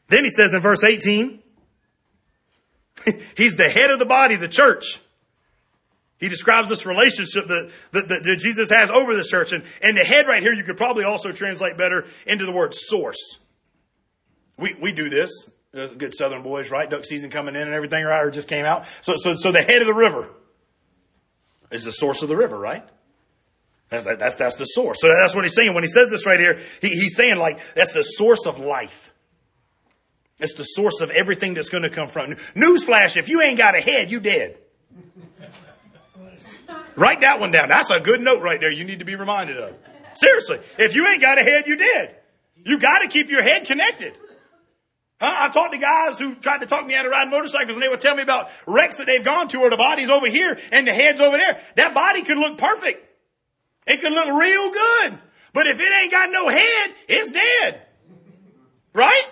Speaker 1: Then he says in verse 18, he's the head of the body, the church. He describes this relationship that, that, that, Jesus has over the church. And, and the head right here, you could probably also translate better into the word source. We, we do this. Good southern boys, right? Duck season coming in and everything, right? Or just came out. So, so, so the head of the river is the source of the river, right? That's, that's, that's the source. So that's what he's saying. When he says this right here, he, he's saying like, that's the source of life. It's the source of everything that's going to come from. Newsflash, if you ain't got a head, you dead. Write that one down. That's a good note right there you need to be reminded of. Seriously. If you ain't got a head, you dead. You got to keep your head connected. Huh? I talked to guys who tried to talk me out of riding motorcycles and they would tell me about wrecks that they've gone to where the body's over here and the head's over there. That body could look perfect. It could look real good. But if it ain't got no head, it's dead. Right?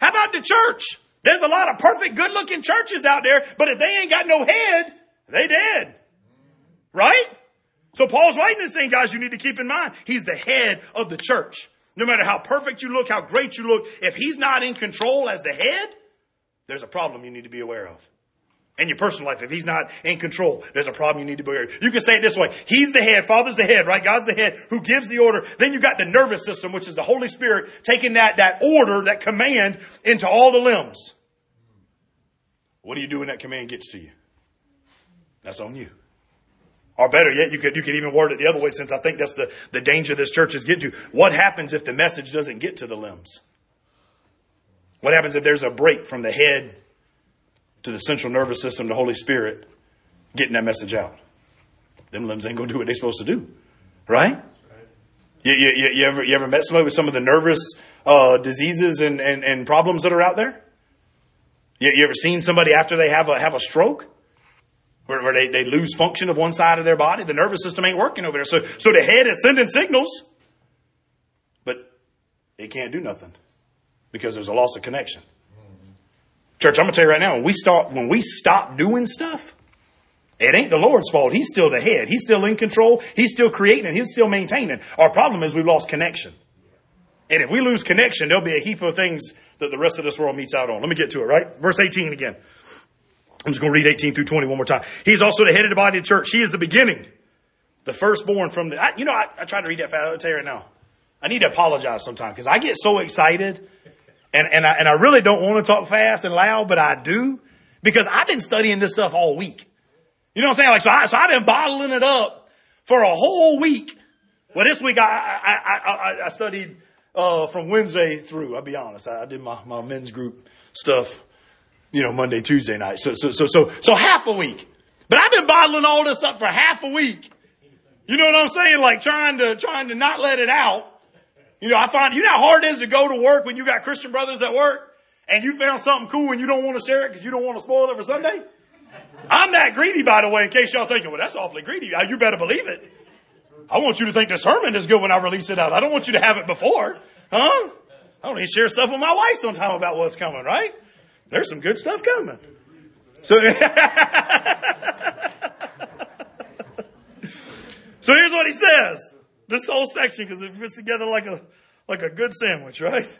Speaker 1: How about the church? There's a lot of perfect, good looking churches out there, but if they ain't got no head, they dead. Right? So Paul's writing this thing, guys, you need to keep in mind. He's the head of the church. No matter how perfect you look, how great you look, if he's not in control as the head, there's a problem you need to be aware of. In your personal life, if he's not in control, there's a problem you need to be aware of. You can say it this way. He's the head. Father's the head, right? God's the head who gives the order. Then you got the nervous system, which is the Holy Spirit taking that, that order, that command into all the limbs. What do you do when that command gets to you? That's on you. Or better yet, you could, you could even word it the other way since I think that's the, the danger this church is getting to. What happens if the message doesn't get to the limbs? What happens if there's a break from the head to the central nervous system, the Holy Spirit, getting that message out? Them limbs ain't gonna do what they're supposed to do. Right? You, you, you, you ever, you ever met somebody with some of the nervous uh, diseases and, and, and problems that are out there? You, you ever seen somebody after they have a, have a stroke? Where, where they, they lose function of one side of their body? The nervous system ain't working over there. So, so the head is sending signals, but it can't do nothing because there's a loss of connection. Church, I'm gonna tell you right now, when we start, when we stop doing stuff, it ain't the Lord's fault. He's still the head. He's still in control. He's still creating and he's still maintaining. Our problem is we've lost connection. And if we lose connection, there'll be a heap of things that the rest of this world meets out on. Let me get to it, right? Verse 18 again. I'm just going to read 18 through 20 one more time. He's also the head of the body of the church. He is the beginning, the firstborn from the, I, you know, I, I tried to read that fast. I'll tell you right now. I need to apologize sometime because I get so excited and, and I, and I really don't want to talk fast and loud, but I do because I've been studying this stuff all week. You know what I'm saying? Like, so I, so I've been bottling it up for a whole week. Well, this week I, I, I, I, studied, uh, from Wednesday through. I'll be honest. I, I did my, my men's group stuff, you know, Monday, Tuesday night. So, so, so, so, so half a week. But I've been bottling all this up for half a week. You know what I'm saying? Like trying to, trying to not let it out. You know, I find, you know how hard it is to go to work when you got Christian brothers at work and you found something cool and you don't want to share it because you don't want to spoil it for Sunday? I'm that greedy, by the way, in case y'all thinking, well, that's awfully greedy. Uh, you better believe it. I want you to think the sermon is good when I release it out. I don't want you to have it before. Huh? I don't even share stuff with my wife sometime about what's coming, right? There's some good stuff coming. So, so here's what he says. This whole section, because it fits together like a, like a good sandwich, right?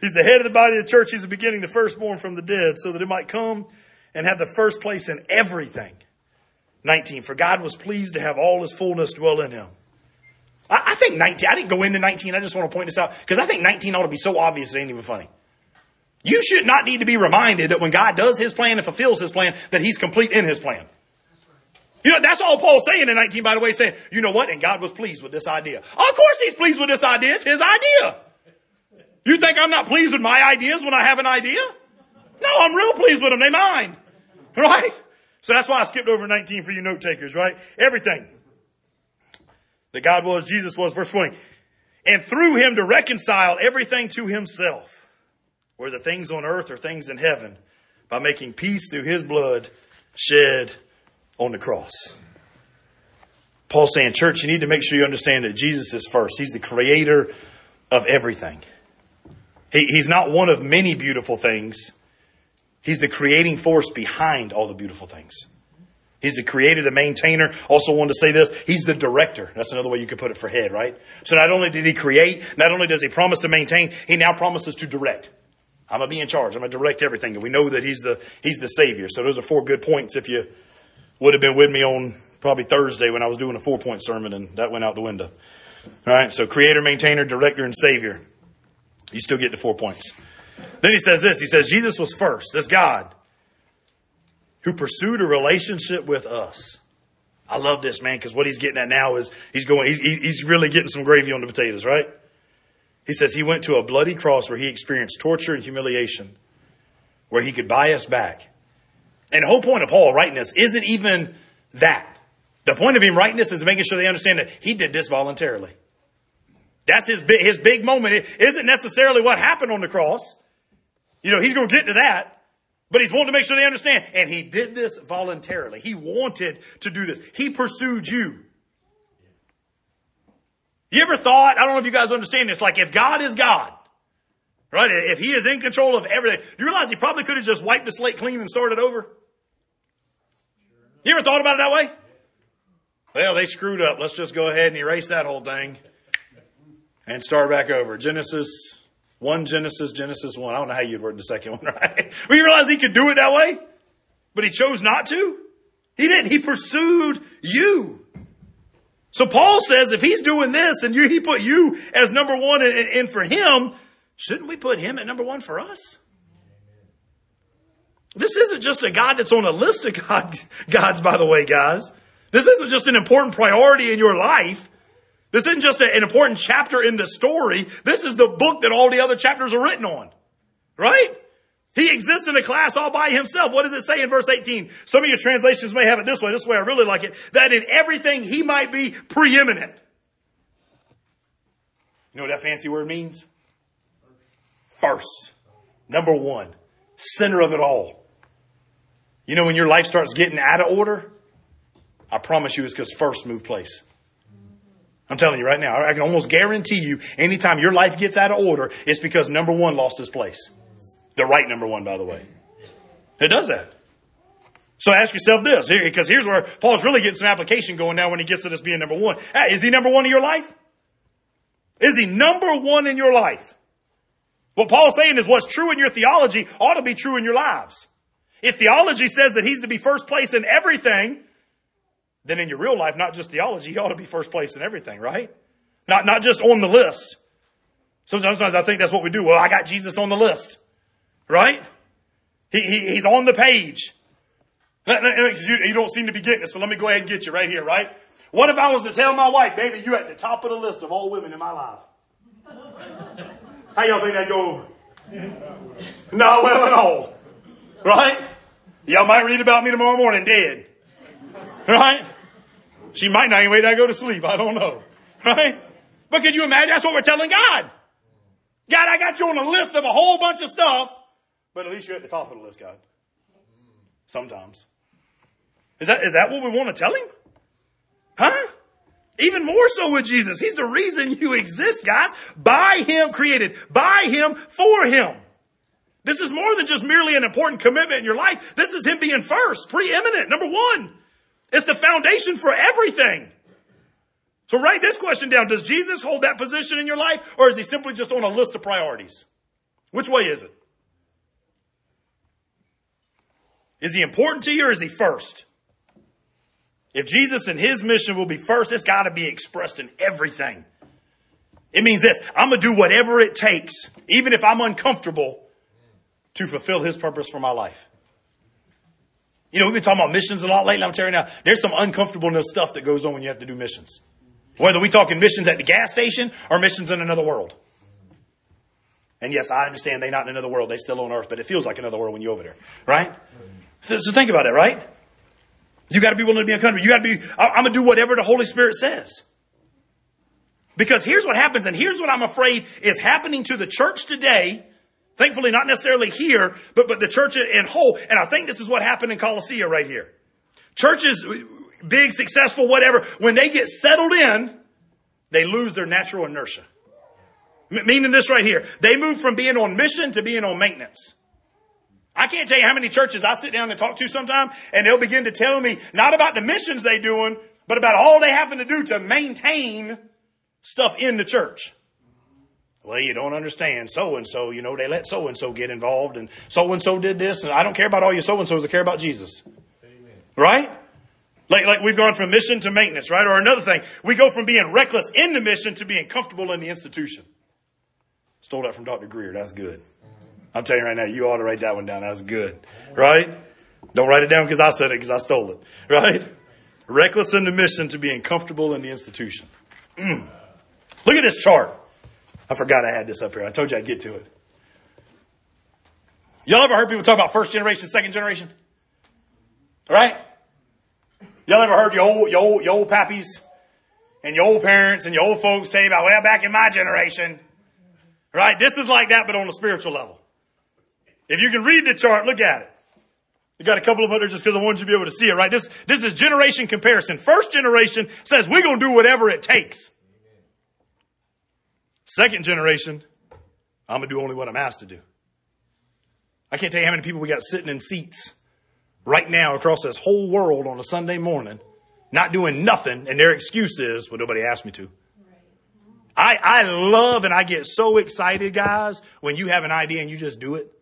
Speaker 1: He's the head of the body of the church. He's the beginning, the firstborn from the dead, so that it might come and have the first place in everything. 19. For God was pleased to have all his fullness dwell in him. I, I think 19, I didn't go into 19. I just want to point this out because I think 19 ought to be so obvious it ain't even funny. You should not need to be reminded that when God does his plan and fulfills his plan, that he's complete in his plan. You know, that's all Paul's saying in 19, by the way, saying, you know what? And God was pleased with this idea. Of course he's pleased with this idea. It's his idea. You think I'm not pleased with my ideas when I have an idea? No, I'm real pleased with them. They mine. Right? So that's why I skipped over 19 for you note takers, right? Everything that God was, Jesus was, verse 20. And through him to reconcile everything to himself, whether things on earth or things in heaven, by making peace through his blood shed on the cross. Paul's saying, church, you need to make sure you understand that Jesus is first. He's the creator of everything. He, he's not one of many beautiful things. He's the creating force behind all the beautiful things. He's the creator, the maintainer. Also wanted to say this. He's the director. That's another way you could put it for head, right? So not only did he create, not only does he promise to maintain, he now promises to direct. I'm gonna be in charge. I'm gonna direct everything. And we know that he's the, he's the savior. So those are four good points if you would have been with me on probably Thursday when I was doing a four point sermon and that went out the window. All right. So creator, maintainer, director, and savior. You still get the four points. Then he says this. He says, Jesus was first. this God who pursued a relationship with us. I love this, man, because what he's getting at now is he's going, he's, he's really getting some gravy on the potatoes, right? He says he went to a bloody cross where he experienced torture and humiliation, where he could buy us back. And the whole point of Paul writing this isn't even that. The point of him writing this is making sure they understand that he did this voluntarily. That's his big, his big moment. It isn't necessarily what happened on the cross. You know, he's going to get to that, but he's wanting to make sure they understand. And he did this voluntarily. He wanted to do this. He pursued you. You ever thought, I don't know if you guys understand this, like if God is God, right? If he is in control of everything, do you realize he probably could have just wiped the slate clean and started over? You ever thought about it that way? Well, they screwed up. Let's just go ahead and erase that whole thing and start back over. Genesis 1 Genesis, Genesis 1. I don't know how you'd word the second one, right? But you realize he could do it that way? But he chose not to? He didn't. He pursued you. So Paul says if he's doing this and you, he put you as number one and, and for him, shouldn't we put him at number one for us? This isn't just a God that's on a list of God, gods, by the way, guys. This isn't just an important priority in your life. This isn't just an important chapter in the story. This is the book that all the other chapters are written on. Right? He exists in a class all by himself. What does it say in verse 18? Some of your translations may have it this way. This way I really like it. That in everything he might be preeminent. You know what that fancy word means? First. Number one. Center of it all. You know, when your life starts getting out of order, I promise you it's because first moved place. I'm telling you right now, I can almost guarantee you anytime your life gets out of order, it's because number one lost his place. The right number one, by the way. It does that. So ask yourself this, because here's where Paul's really getting some application going now when he gets to this being number one. Hey, is he number one in your life? Is he number one in your life? What Paul's saying is what's true in your theology ought to be true in your lives. If theology says that he's to be first place in everything, then in your real life, not just theology, he ought to be first place in everything, right? Not, not just on the list. Sometimes I think that's what we do. Well, I got Jesus on the list, right? He, he, he's on the page. You, you don't seem to be getting it, so let me go ahead and get you right here, right? What if I was to tell my wife, baby, you're at the top of the list of all women in my life? How y'all think that go over? Not well at all. Right? Y'all might read about me tomorrow morning dead. Right? She might not even wait till I go to sleep. I don't know. Right? But could you imagine? That's what we're telling God. God, I got you on a list of a whole bunch of stuff, but at least you're at the top of the list, God. Sometimes. Is that, is that what we want to tell him? Huh? Even more so with Jesus. He's the reason you exist, guys. By Him created. By Him for Him. This is more than just merely an important commitment in your life. This is Him being first, preeminent, number one. It's the foundation for everything. So write this question down. Does Jesus hold that position in your life or is He simply just on a list of priorities? Which way is it? Is He important to you or is He first? If Jesus and his mission will be first, it's got to be expressed in everything. It means this I'm going to do whatever it takes, even if I'm uncomfortable, to fulfill his purpose for my life. You know, we've been talking about missions a lot lately. I'm telling you now, there's some uncomfortableness stuff that goes on when you have to do missions. Whether we talking missions at the gas station or missions in another world. And yes, I understand they're not in another world. They still on earth, but it feels like another world when you're over there, right? So think about it, right? You got to be willing to be uncomfortable. You got to be, I'm going to do whatever the Holy Spirit says. Because here's what happens, and here's what I'm afraid is happening to the church today. Thankfully, not necessarily here, but, but the church in whole. And I think this is what happened in Colossia right here. Churches, big, successful, whatever, when they get settled in, they lose their natural inertia. M- meaning this right here. They move from being on mission to being on maintenance. I can't tell you how many churches I sit down and talk to sometime, and they'll begin to tell me not about the missions they doing, but about all they having to do to maintain stuff in the church. Well, you don't understand. So and so, you know, they let so and so get involved, and so and so did this, and I don't care about all your so and so's. I care about Jesus. Amen. Right? Like, like we've gone from mission to maintenance, right? Or another thing, we go from being reckless in the mission to being comfortable in the institution. Stole that from Dr. Greer. That's good. I'm telling you right now, you ought to write that one down. That's good. Right? Don't write it down because I said it because I stole it. Right? Reckless in the mission to being comfortable in the institution. Mm. Look at this chart. I forgot I had this up here. I told you I'd get to it. Y'all ever heard people talk about first generation, second generation? Right? Y'all ever heard your old, your old, your old pappies and your old parents and your old folks tell you about, well, back in my generation, right? This is like that, but on a spiritual level. If you can read the chart, look at it. You got a couple of others just because I wanted you to be able to see it, right? This, this is generation comparison. First generation says we're going to do whatever it takes. Second generation, I'm going to do only what I'm asked to do. I can't tell you how many people we got sitting in seats right now across this whole world on a Sunday morning, not doing nothing, and their excuse is, well, nobody asked me to. I, I love and I get so excited, guys, when you have an idea and you just do it.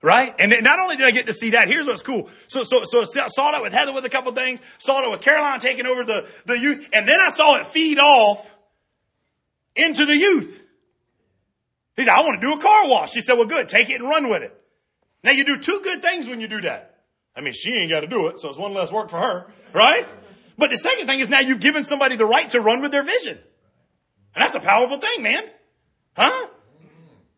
Speaker 1: Right? And not only did I get to see that, here's what's cool. So, so, so saw that with Heather with a couple things, saw it with Caroline taking over the, the youth, and then I saw it feed off into the youth. He said, I want to do a car wash. She said, well, good. Take it and run with it. Now you do two good things when you do that. I mean, she ain't got to do it, so it's one less work for her, right? But the second thing is now you've given somebody the right to run with their vision. And that's a powerful thing, man. Huh?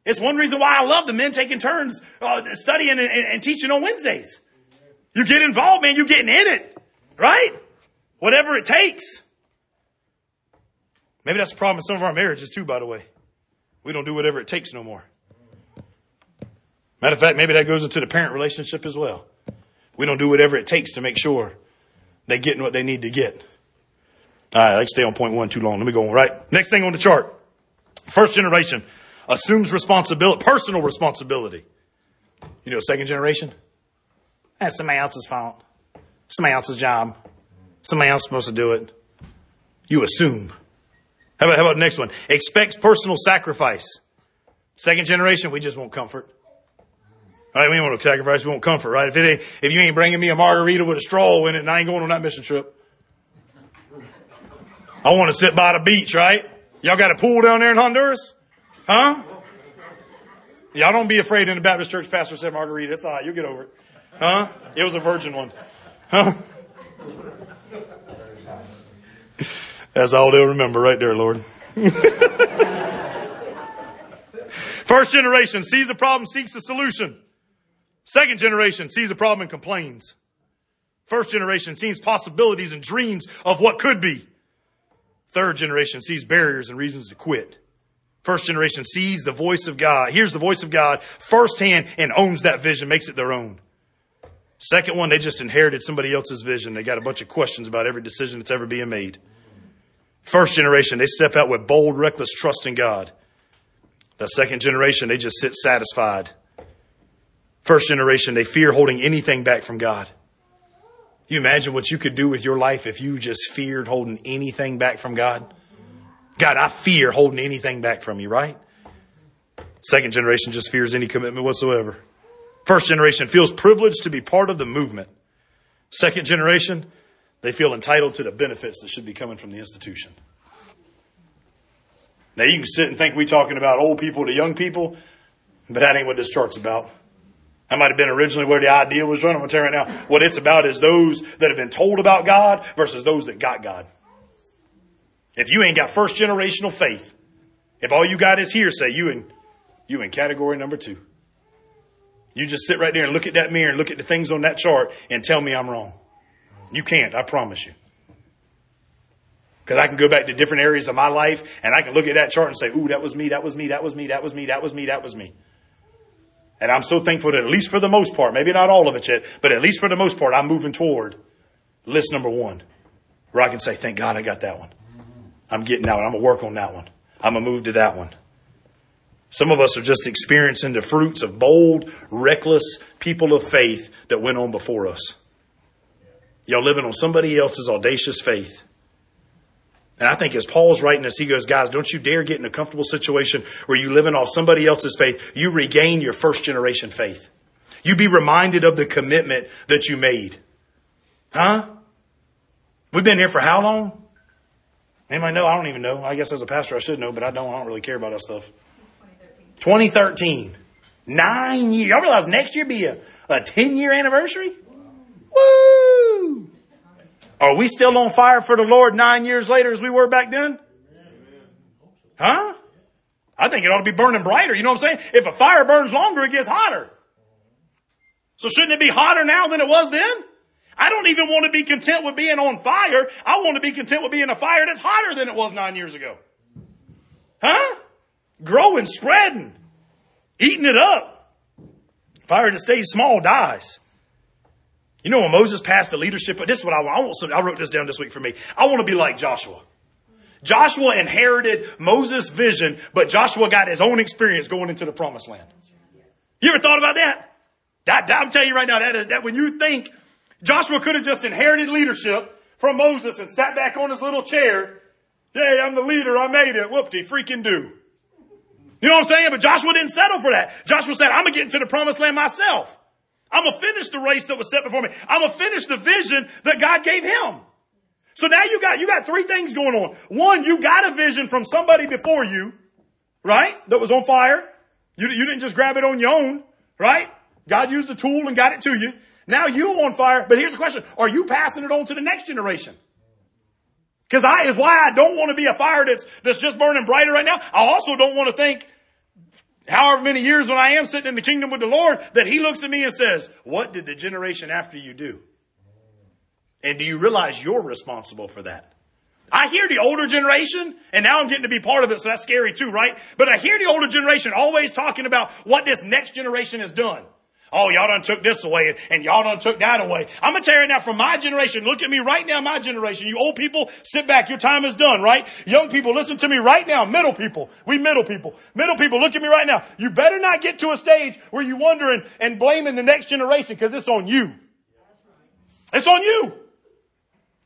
Speaker 1: It's one reason why I love the men taking turns uh, studying and, and, and teaching on Wednesdays. You get involved, man. You're getting in it, right? Whatever it takes. Maybe that's the problem in some of our marriages too, by the way. We don't do whatever it takes no more. Matter of fact, maybe that goes into the parent relationship as well. We don't do whatever it takes to make sure they're getting what they need to get. All right, I can stay on point one too long. Let me go on, right? Next thing on the chart. First generation assumes responsibility, personal responsibility. You know, second generation? That's somebody else's fault. Somebody else's job. Somebody else supposed to do it. You assume. How about, how about the next one? Expects personal sacrifice. Second generation, we just want comfort. Right? We want to sacrifice, we want comfort, right? If it ain't, if you ain't bringing me a margarita with a straw in it, and I ain't going on that mission trip. I want to sit by the beach, right? Y'all got a pool down there in Honduras? Huh? Y'all don't be afraid in the Baptist church pastor said margarita. It's all right. You'll get over it. Huh? It was a virgin one. Huh? That's all they'll remember right there, Lord. First generation sees a problem, seeks a solution. Second generation sees a problem and complains. First generation sees possibilities and dreams of what could be. Third generation sees barriers and reasons to quit. First generation sees the voice of God, hears the voice of God firsthand and owns that vision, makes it their own. Second one, they just inherited somebody else's vision. They got a bunch of questions about every decision that's ever being made. First generation, they step out with bold, reckless trust in God. The second generation, they just sit satisfied. First generation, they fear holding anything back from God. You imagine what you could do with your life if you just feared holding anything back from God? God, I fear holding anything back from you, right? Second generation just fears any commitment whatsoever. First generation feels privileged to be part of the movement. Second generation, they feel entitled to the benefits that should be coming from the institution. Now you can sit and think we talking about old people to young people, but that ain't what this chart's about. That might have been originally where the idea was running. I'm going to tell you right now, what it's about is those that have been told about God versus those that got God. If you ain't got first generational faith, if all you got is hearsay, you in, you in category number two. You just sit right there and look at that mirror and look at the things on that chart and tell me I'm wrong. You can't, I promise you. Because I can go back to different areas of my life and I can look at that chart and say, ooh, that was me, that was me, that was me, that was me, that was me, that was me. And I'm so thankful that at least for the most part, maybe not all of it yet, but at least for the most part, I'm moving toward list number one, where I can say, thank God I got that one. I'm getting that one. I'm going to work on that one. I'm going to move to that one. Some of us are just experiencing the fruits of bold, reckless people of faith that went on before us. Y'all living on somebody else's audacious faith. And I think as Paul's writing this, he goes, guys, don't you dare get in a comfortable situation where you're living off somebody else's faith. You regain your first generation faith. You be reminded of the commitment that you made. Huh? We've been here for how long? Anybody know? I don't even know. I guess as a pastor I should know, but I don't. I don't really care about that stuff. 2013. Nine years. Y'all realize next year be a, a 10 year anniversary? Woo! Are we still on fire for the Lord nine years later as we were back then? Huh? I think it ought to be burning brighter. You know what I'm saying? If a fire burns longer, it gets hotter. So shouldn't it be hotter now than it was then? I don't even want to be content with being on fire. I want to be content with being a fire that's hotter than it was nine years ago. Huh? Growing, spreading, eating it up. Fire that stays small dies. You know when Moses passed the leadership, but this is what I want. I, want, I wrote this down this week for me. I want to be like Joshua. Joshua inherited Moses' vision, but Joshua got his own experience going into the promised land. You ever thought about that? that, that I'm telling you right now, that is that when you think Joshua could have just inherited leadership from Moses and sat back on his little chair, hey, I'm the leader, I made it, whoop-de freaking do. You know what I'm saying? But Joshua didn't settle for that. Joshua said, I'm gonna get into the promised land myself. I'm gonna finish the race that was set before me. I'm gonna finish the vision that God gave him. So now you got, you got three things going on. One, you got a vision from somebody before you, right? That was on fire. You, you didn't just grab it on your own, right? God used the tool and got it to you. Now you're on fire. But here's the question. Are you passing it on to the next generation? Cause I, is why I don't want to be a fire that's, that's just burning brighter right now. I also don't want to think however many years when I am sitting in the kingdom with the Lord that he looks at me and says, what did the generation after you do? And do you realize you're responsible for that? I hear the older generation, and now I'm getting to be part of it, so that's scary too, right? But I hear the older generation always talking about what this next generation has done. Oh, y'all done took this away and, and y'all done took that away. I'm gonna tell you now from my generation, look at me right now, my generation. You old people, sit back. Your time is done, right? Young people, listen to me right now. Middle people, we middle people. Middle people, look at me right now. You better not get to a stage where you're wondering and blaming the next generation because it's on you. It's on you.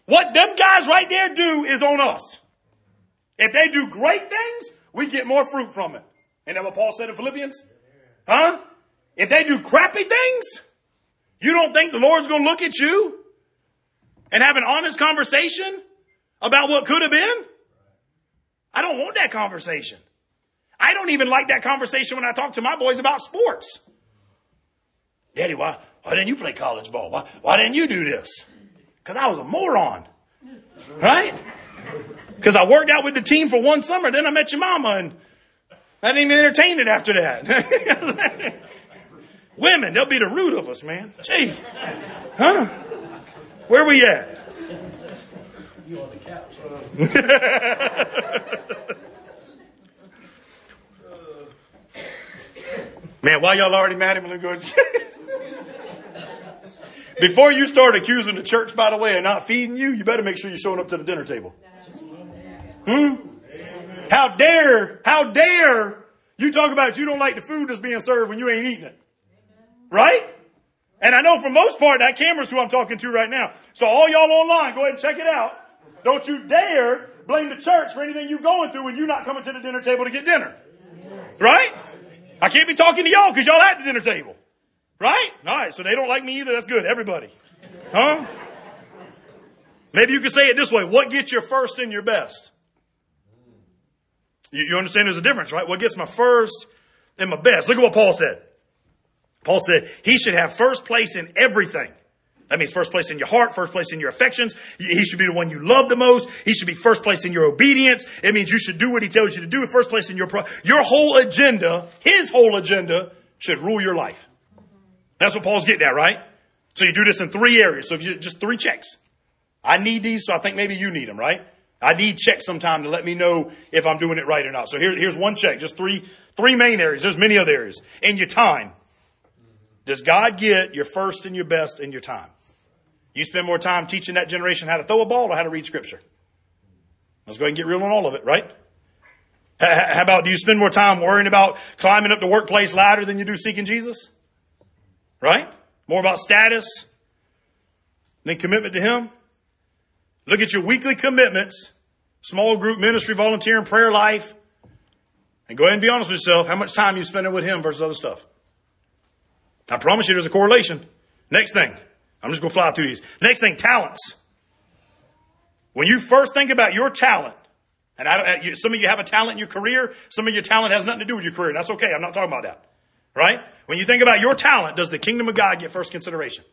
Speaker 1: What them guys right there do is on us. If they do great things, we get more fruit from it. Ain't that what Paul said in Philippians? Huh? If they do crappy things, you don't think the Lord's going to look at you and have an honest conversation about what could have been? I don't want that conversation. I don't even like that conversation when I talk to my boys about sports. Daddy, why, why didn't you play college ball? Why, why didn't you do this? Because I was a moron. Right? Because I worked out with the team for one summer, then I met your mama and I didn't even entertain it after that. Women, they'll be the root of us, man. Gee. Huh? Where we at?
Speaker 4: You on the couch.
Speaker 1: Man, why y'all already mad at me? Before you start accusing the church, by the way, of not feeding you, you better make sure you're showing up to the dinner table. Hmm? How dare, how dare you talk about you don't like the food that's being served when you ain't eating it? Right? And I know for most part that camera's who I'm talking to right now. So all y'all online, go ahead and check it out. Don't you dare blame the church for anything you're going through when you're not coming to the dinner table to get dinner. Right? I can't be talking to y'all because y'all at the dinner table. Right? All right. So they don't like me either. That's good. Everybody. Huh? Maybe you could say it this way. What gets your first and your best? You, you understand there's a difference, right? What gets my first and my best? Look at what Paul said. Paul said he should have first place in everything. That means first place in your heart, first place in your affections. He should be the one you love the most. He should be first place in your obedience. It means you should do what he tells you to do. First place in your pro- your whole agenda, his whole agenda should rule your life. That's what Paul's getting at, right? So you do this in three areas. So if you just three checks. I need these, so I think maybe you need them, right? I need checks sometime to let me know if I'm doing it right or not. So here, here's one check, just three, three main areas. There's many other areas. In your time. Does God get your first and your best and your time? You spend more time teaching that generation how to throw a ball or how to read scripture. Let's go ahead and get real on all of it, right? How about do you spend more time worrying about climbing up the workplace ladder than you do seeking Jesus? Right? More about status than commitment to Him? Look at your weekly commitments, small group ministry, volunteering, prayer life, and go ahead and be honest with yourself how much time you spending with Him versus other stuff. I promise you there's a correlation. Next thing. I'm just going to fly through these. Next thing, talents. When you first think about your talent, and I, uh, you, some of you have a talent in your career, some of your talent has nothing to do with your career. That's okay. I'm not talking about that. Right? When you think about your talent, does the kingdom of God get first consideration?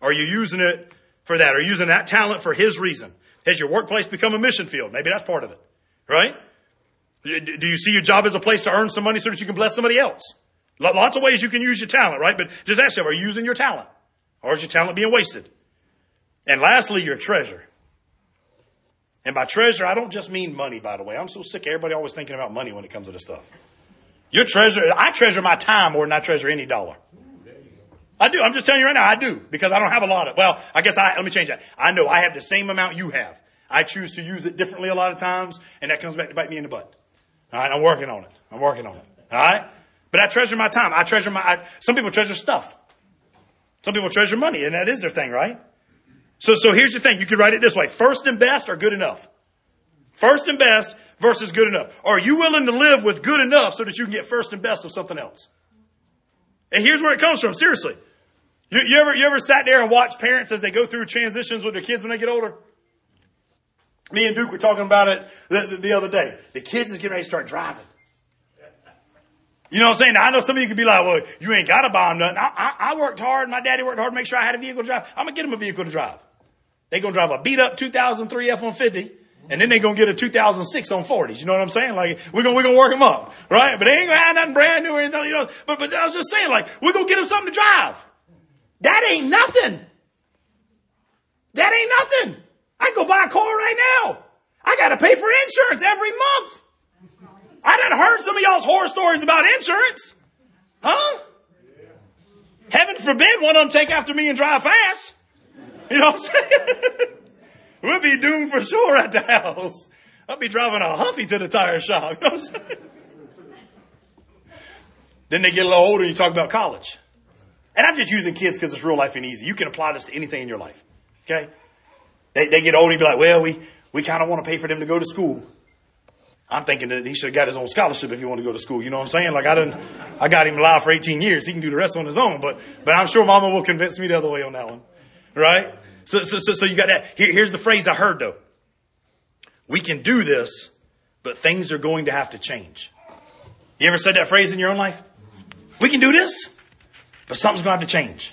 Speaker 1: Are you using it for that? Are you using that talent for His reason? Has your workplace become a mission field? Maybe that's part of it. Right? Do you see your job as a place to earn some money so that you can bless somebody else? Lots of ways you can use your talent, right? But just ask yourself, are you using your talent? Or is your talent being wasted? And lastly, your treasure. And by treasure, I don't just mean money, by the way. I'm so sick everybody always thinking about money when it comes to this stuff. Your treasure, I treasure my time more than I treasure any dollar. I do. I'm just telling you right now, I do. Because I don't have a lot of, well, I guess I, let me change that. I know I have the same amount you have. I choose to use it differently a lot of times, and that comes back to bite me in the butt. All right, I'm working on it. I'm working on it. All right? But I treasure my time. I treasure my, I, some people treasure stuff. Some people treasure money, and that is their thing, right? So, so here's the thing. You could write it this way. First and best are good enough. First and best versus good enough. Are you willing to live with good enough so that you can get first and best of something else? And here's where it comes from. Seriously. You, you ever, you ever sat there and watched parents as they go through transitions with their kids when they get older? Me and Duke were talking about it the, the, the other day. The kids is getting ready to start driving. You know what I'm saying? Now, I know some of you could be like, well, you ain't got to buy them nothing. I, I, I, worked hard. My daddy worked hard to make sure I had a vehicle to drive. I'm going to get them a vehicle to drive. They're going to drive a beat up 2003 F-150 and then they're going to get a 2006 on 40s. You know what I'm saying? Like, we're going, we're going to work them up. Right? But they ain't going to have nothing brand new or anything, you know. But, but I was just saying, like, we're going to get them something to drive. That ain't nothing. That ain't nothing. I go buy a car right now. I got to pay for insurance every month. I done heard some of y'all's horror stories about insurance. Huh? Heaven forbid one of them take after me and drive fast. You know what I'm saying? we'll be doomed for sure at the house. I'll be driving a Huffy to the tire shop. You know what I'm saying? Then they get a little older and you talk about college. And I'm just using kids because it's real life and easy. You can apply this to anything in your life. Okay? They, they get older and be like, well, we, we kind of want to pay for them to go to school. I'm thinking that he should have got his own scholarship if he wanted to go to school. You know what I'm saying? Like I didn't, I got him alive for 18 years. He can do the rest on his own, but, but I'm sure mama will convince me the other way on that one. Right? So, so, so, so you got that. Here, here's the phrase I heard though. We can do this, but things are going to have to change. You ever said that phrase in your own life? We can do this, but something's going to have to change.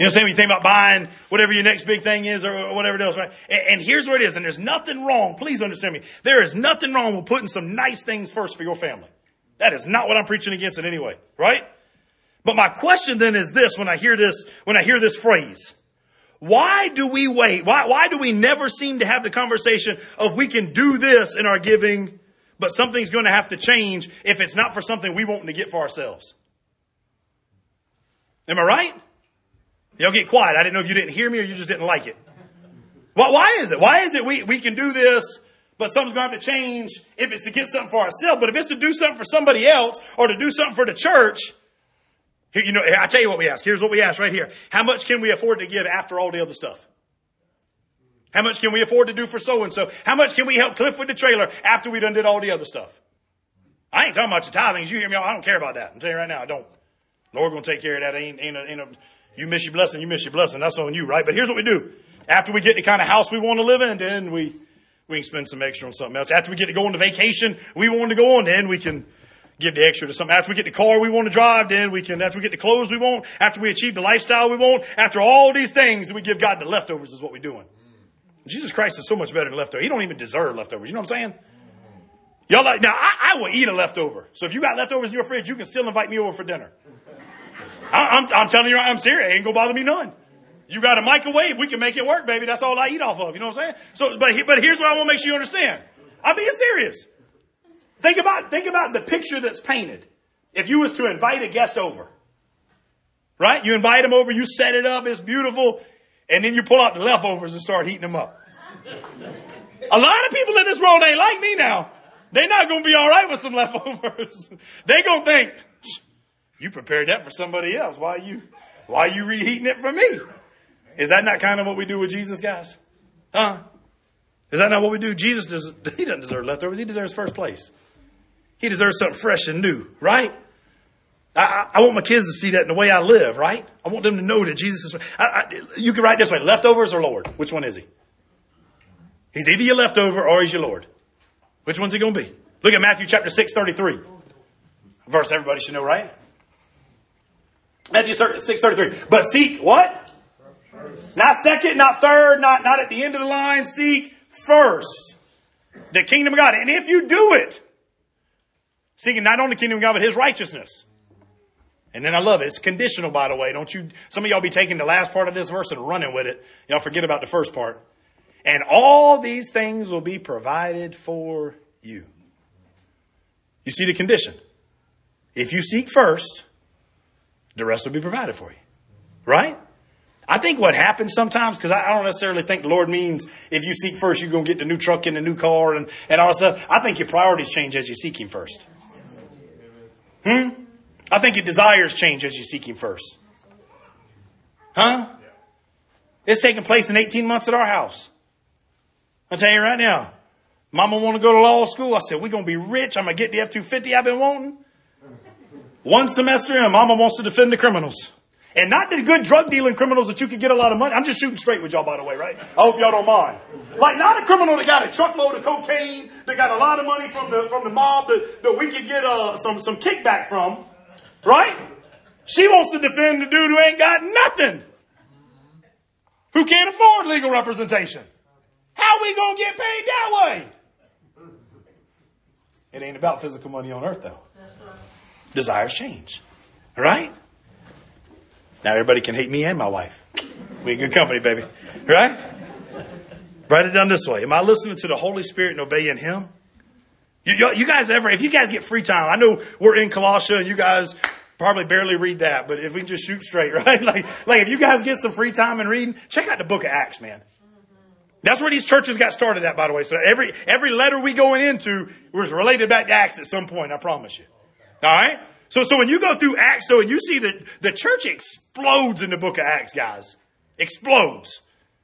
Speaker 1: You know what I'm saying? You think about buying whatever your next big thing is or whatever else, right? And, and here's what it is. And there's nothing wrong. Please understand me. There is nothing wrong with putting some nice things first for your family. That is not what I'm preaching against in any way, right? But my question then is this when I hear this, when I hear this phrase. Why do we wait? Why, why do we never seem to have the conversation of we can do this in our giving, but something's going to have to change if it's not for something we want to get for ourselves? Am I right? Y'all get quiet. I didn't know if you didn't hear me or you just didn't like it. Why, why is it? Why is it we, we can do this, but something's going to have to change if it's to get something for ourselves? But if it's to do something for somebody else or to do something for the church, here, you know, I tell you what we ask. Here's what we ask right here. How much can we afford to give after all the other stuff? How much can we afford to do for so and so? How much can we help Cliff with the trailer after we done did all the other stuff? I ain't talking about your tithings. You hear me? I don't care about that. I'm telling you right now, I don't. Lord gonna take care of that. Ain't, ain't, a, ain't a, you miss your blessing, you miss your blessing. That's on you, right? But here's what we do. After we get the kind of house we want to live in, then we, we can spend some extra on something else. After we get to go on the vacation we want to go on, then we can give the extra to something. After we get the car we want to drive, then we can, after we get the clothes we want, after we achieve the lifestyle we want, after all these things, we give God the leftovers is what we're doing. Jesus Christ is so much better than leftovers. He don't even deserve leftovers. You know what I'm saying? Y'all like, now I, I will eat a leftover. So if you got leftovers in your fridge, you can still invite me over for dinner. I, am I'm, I'm telling you, I'm serious. It ain't gonna bother me none. You got a microwave, we can make it work, baby. That's all I eat off of. You know what I'm saying? So, but, but here's what I want to make sure you understand. I'm being serious. Think about, think about the picture that's painted. If you was to invite a guest over, right? You invite them over, you set it up, it's beautiful, and then you pull out the leftovers and start heating them up. A lot of people in this world ain't like me now. They're not to be all right with some leftovers. they to think, you prepared that for somebody else. Why are you, why are you reheating it for me? Is that not kind of what we do with Jesus, guys? Huh? Is that not what we do? Jesus does, he doesn't deserve leftovers. He deserves first place. He deserves something fresh and new, right? I, I, want my kids to see that in the way I live, right? I want them to know that Jesus is. I, I, you can write this way: leftovers or Lord. Which one is he? He's either your leftover or he's your Lord. Which one's he going to be? Look at Matthew chapter six thirty three. Verse everybody should know, right? Matthew six thirty three. But seek what? Not second, not third, not not at the end of the line. Seek first the kingdom of God, and if you do it seeking not only the kingdom of God, but his righteousness. And then I love it. It's conditional, by the way. Don't you, some of y'all be taking the last part of this verse and running with it. Y'all forget about the first part. And all these things will be provided for you. You see the condition. If you seek first, the rest will be provided for you. Right? I think what happens sometimes, because I don't necessarily think the Lord means if you seek first, you're going to get the new truck and the new car and, and all that stuff. I think your priorities change as you seek Him first. Hmm? I think your desires change as you seek Him first. Huh? It's taking place in 18 months at our house. I'll tell you right now. Mama want to go to law school. I said, we're going to be rich. I'm going to get the F-250 I've been wanting. One semester in, Mama wants to defend the criminals. And not the good drug dealing criminals that you could get a lot of money. I'm just shooting straight with y'all, by the way, right? I hope y'all don't mind. Like not a criminal that got a truckload of cocaine, that got a lot of money from the from the mob that, that we could get uh, some some kickback from, right? She wants to defend the dude who ain't got nothing, who can't afford legal representation. How we gonna get paid that way? It ain't about physical money on earth, though. Desires change, right? Now everybody can hate me and my wife. We in good company, baby. Right? Write it down this way. Am I listening to the Holy Spirit and obeying Him? You, you, you guys ever, if you guys get free time, I know we're in Colossia and you guys probably barely read that, but if we can just shoot straight, right? Like, like if you guys get some free time and reading, check out the book of Acts, man. That's where these churches got started at, by the way. So every, every letter we going into was related back to Acts at some point, I promise you. All right? So, so when you go through Acts, so and you see that the church explodes in the book of Acts, guys. Explodes.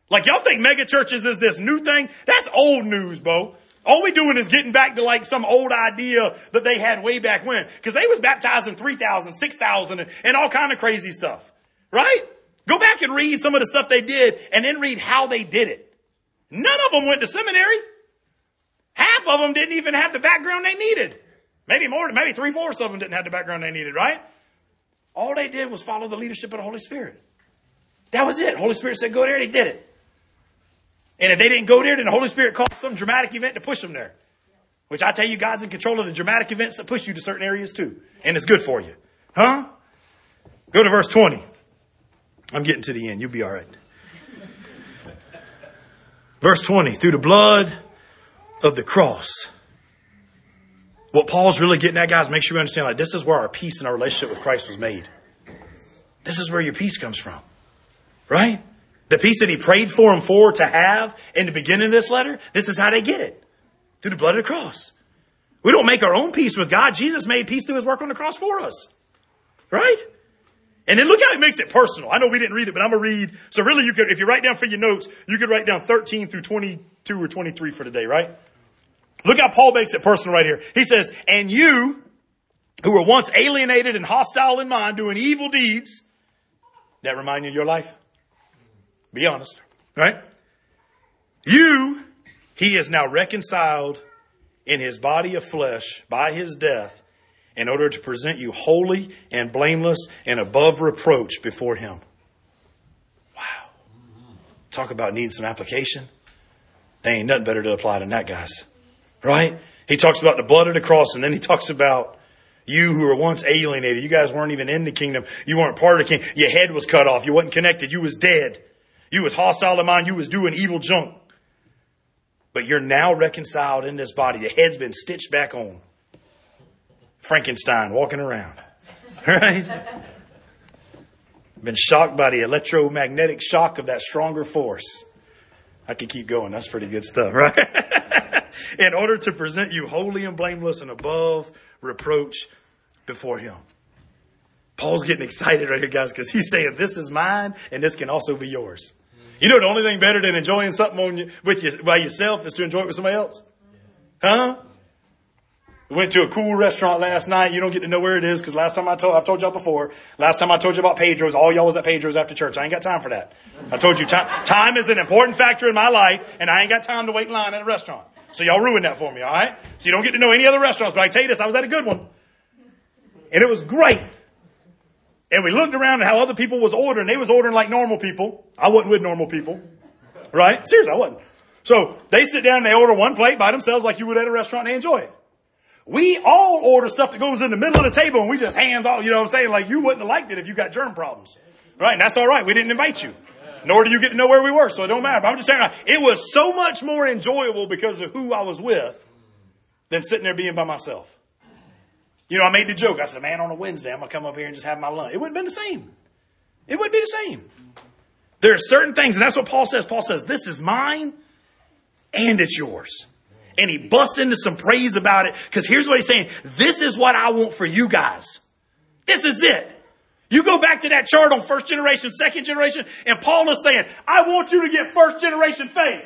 Speaker 1: Like y'all think mega churches is this new thing? That's old news, Bo. All we doing is getting back to like some old idea that they had way back when. Cause they was baptizing 3,000, 6,000 and, and all kind of crazy stuff. Right? Go back and read some of the stuff they did and then read how they did it. None of them went to seminary. Half of them didn't even have the background they needed. Maybe more, maybe three fourths of them didn't have the background they needed, right? All they did was follow the leadership of the Holy Spirit. That was it. Holy Spirit said, go there, they did it. And if they didn't go there, then the Holy Spirit caused some dramatic event to push them there. Which I tell you, God's in control of the dramatic events that push you to certain areas too. And it's good for you. Huh? Go to verse 20. I'm getting to the end. You'll be all right. Verse 20. Through the blood of the cross. What Paul's really getting at, guys, make sure you understand like this is where our peace and our relationship with Christ was made. This is where your peace comes from. Right? The peace that he prayed for them for to have in the beginning of this letter, this is how they get it. Through the blood of the cross. We don't make our own peace with God. Jesus made peace through his work on the cross for us. Right? And then look how he makes it personal. I know we didn't read it, but I'm to read. So really you could, if you write down for your notes, you could write down 13 through 22 or 23 for today, right? Look how Paul makes it personal right here. He says, and you who were once alienated and hostile in mind, doing evil deeds, that remind you of your life? Be honest, right? You, he is now reconciled in his body of flesh by his death in order to present you holy and blameless and above reproach before him. Wow. Talk about needing some application. There ain't nothing better to apply than that, guys. Right? He talks about the blood of the cross and then he talks about you who were once alienated. You guys weren't even in the kingdom. You weren't part of the kingdom. Your head was cut off. You wasn't connected. You was dead. You was hostile to mind. You was doing evil junk. But you're now reconciled in this body. The head's been stitched back on. Frankenstein walking around. Right? Been shocked by the electromagnetic shock of that stronger force. I could keep going. That's pretty good stuff, right? in order to present you holy and blameless and above reproach before him. Paul's getting excited right here, guys, because he's saying this is mine and this can also be yours. You know, the only thing better than enjoying something on you, with you, by yourself is to enjoy it with somebody else. Huh? We went to a cool restaurant last night. You don't get to know where it is because last time I told, I've told y'all before, last time I told you about Pedro's, all y'all was at Pedro's after church. I ain't got time for that. I told you time, time is an important factor in my life and I ain't got time to wait in line at a restaurant. So y'all ruined that for me, alright? So you don't get to know any other restaurants, but I tell you this, I was at a good one. And it was great. And we looked around at how other people was ordering. They was ordering like normal people. I wasn't with normal people. Right? Seriously, I wasn't. So they sit down and they order one plate by themselves like you would at a restaurant and they enjoy it. We all order stuff that goes in the middle of the table and we just hands off, you know what I'm saying? Like you wouldn't have liked it if you got germ problems. Right? And that's all right. We didn't invite you. Nor do you get to know where we were, so it don't matter. But I'm just saying, uh, it was so much more enjoyable because of who I was with than sitting there being by myself. You know, I made the joke. I said, man, on a Wednesday, I'm going to come up here and just have my lunch. It wouldn't have been the same. It wouldn't be the same. There are certain things, and that's what Paul says. Paul says, this is mine and it's yours. And he busts into some praise about it because here's what he's saying. This is what I want for you guys. This is it. You go back to that chart on first generation, second generation, and Paul is saying, I want you to get first generation faith.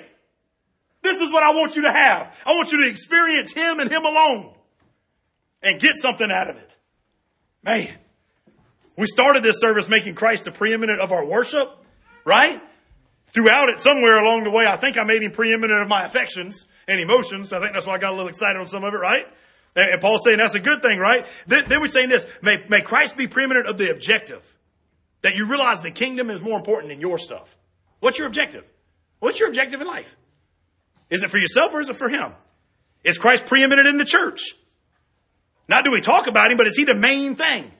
Speaker 1: This is what I want you to have. I want you to experience him and him alone and get something out of it. Man, we started this service making Christ the preeminent of our worship, right? Throughout it, somewhere along the way, I think I made him preeminent of my affections and emotions. I think that's why I got a little excited on some of it, right? And Paul's saying that's a good thing, right? Then, then we're saying this, may, may Christ be preeminent of the objective. That you realize the kingdom is more important than your stuff. What's your objective? What's your objective in life? Is it for yourself or is it for him? Is Christ preeminent in the church? Not do we talk about him, but is he the main thing?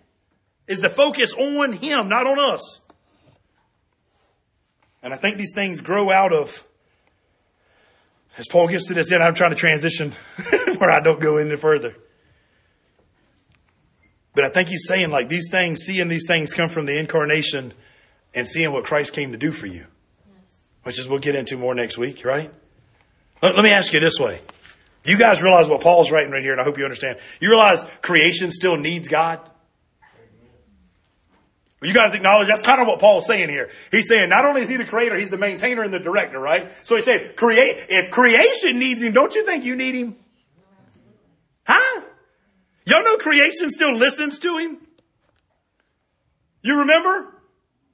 Speaker 1: Is the focus on him, not on us? And I think these things grow out of As Paul gets to this end, I'm trying to transition where I don't go any further. But I think he's saying like these things, seeing these things come from the incarnation and seeing what Christ came to do for you, which is we'll get into more next week, right? Let, let me ask you this way. You guys realize what Paul's writing right here, and I hope you understand. You realize creation still needs God? You guys acknowledge that's kind of what Paul's saying here. He's saying not only is he the creator, he's the maintainer and the director, right? So he said, create, if creation needs him, don't you think you need him? Huh? Y'all know creation still listens to him? You remember?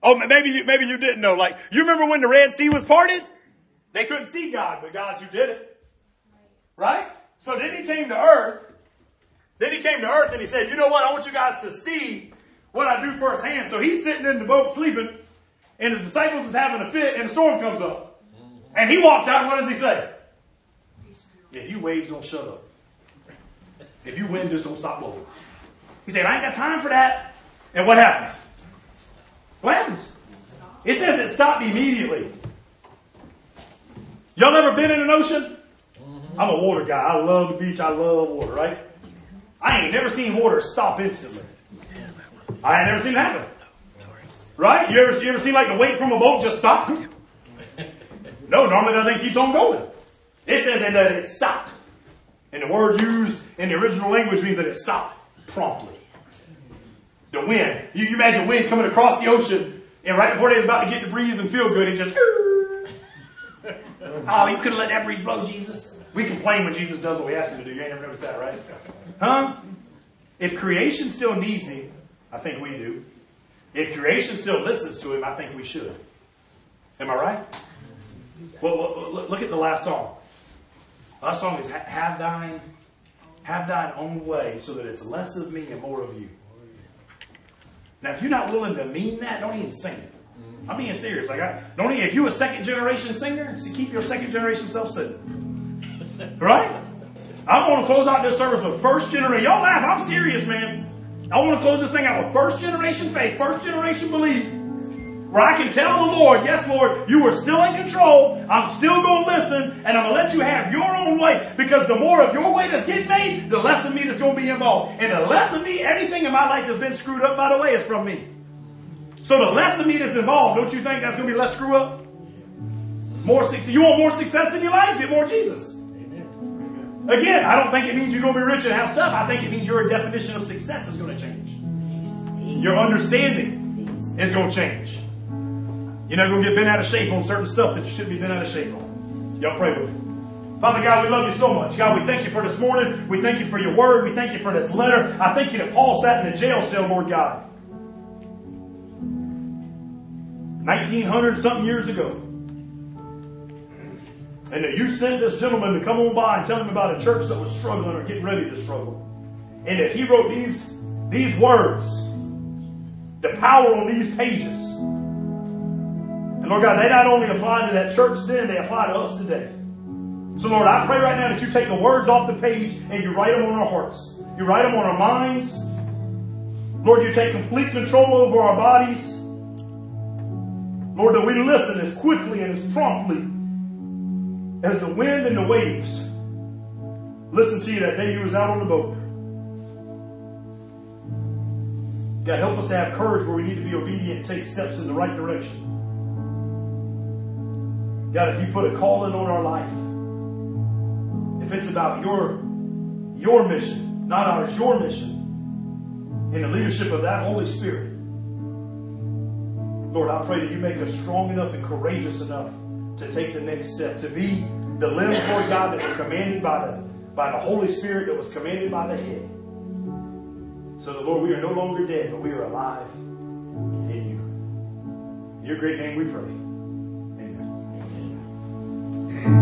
Speaker 1: Oh, maybe you, maybe you didn't know. Like, you remember when the Red Sea was parted? They couldn't see God, but God's who did it. Right? So then he came to earth. Then he came to earth and he said, you know what? I want you guys to see what I do firsthand. So he's sitting in the boat sleeping and his disciples is having a fit and a storm comes up. Mm-hmm. And he walks out and what does he say? If you waves don't shut up. If you wind, just don't stop blowing. He said, I ain't got time for that. And what happens? What happens? It says it stopped immediately. Y'all ever been in an ocean? Mm-hmm. I'm a water guy. I love the beach. I love water, right? I ain't never seen water stop instantly. I ain't never seen that happen. Right? You ever, you ever seen like the weight from a boat just stop? No, normally that thing keeps on going. It says that it stopped. And the word used in the original language means that it stopped promptly. The wind. You, you imagine wind coming across the ocean and right before they was about to get the breeze and feel good, it just Oh, you could have let that breeze blow, Jesus. We complain when Jesus does what we ask him to do. You ain't never noticed that, right? Huh? If creation still needs him, I think we do. If creation still listens to him, I think we should. Am I right? Well, look at the last song. The last song is "Have Thine, Have Thine Own Way," so that it's less of me and more of you. Now, if you're not willing to mean that, don't even sing it. I'm being serious. Like, I, don't even, if you a second generation singer, so keep your second generation self sitting. Right? I want to close out this service with first generation. Y'all laugh. I'm serious, man. I want to close this thing out with first generation faith, first generation belief. Where I can tell the Lord, yes, Lord, you are still in control. I'm still going to listen, and I'm going to let you have your own way. Because the more of your way that's getting made, the less of me that's going to be involved. And the less of me, everything in my life that's been screwed up, by the way, is from me. So the less of me that's involved, don't you think that's going to be less screw up? More success. You want more success in your life? Get more Jesus. Again, I don't think it means you're going to be rich and have stuff. I think it means your definition of success is going to change. Your understanding is going to change. You're not going to get bent out of shape on certain stuff that you shouldn't be bent out of shape on. Y'all pray with me. Father God, we love you so much. God, we thank you for this morning. We thank you for your word. We thank you for this letter. I thank you that Paul sat in a jail cell, Lord God. 1900 something years ago. And that you sent this gentleman to come on by and tell him about a church that was struggling or getting ready to struggle. And that he wrote these, these words, the power on these pages. And Lord God, they not only apply to that church then, they apply to us today. So Lord, I pray right now that you take the words off the page and you write them on our hearts. You write them on our minds. Lord, you take complete control over our bodies. Lord, that we listen as quickly and as promptly as the wind and the waves. Listen to you that day you was out on the boat. God, help us have courage where we need to be obedient and take steps in the right direction. God, if you put a calling on our life, if it's about your, your mission, not ours, your mission, in the leadership of that Holy Spirit, Lord, I pray that you make us strong enough and courageous enough to take the next step, to be the limbs, Lord God, that were commanded by the, by the Holy Spirit that was commanded by the head. So the Lord, we are no longer dead, but we are alive in you. In your great name we pray. Amen.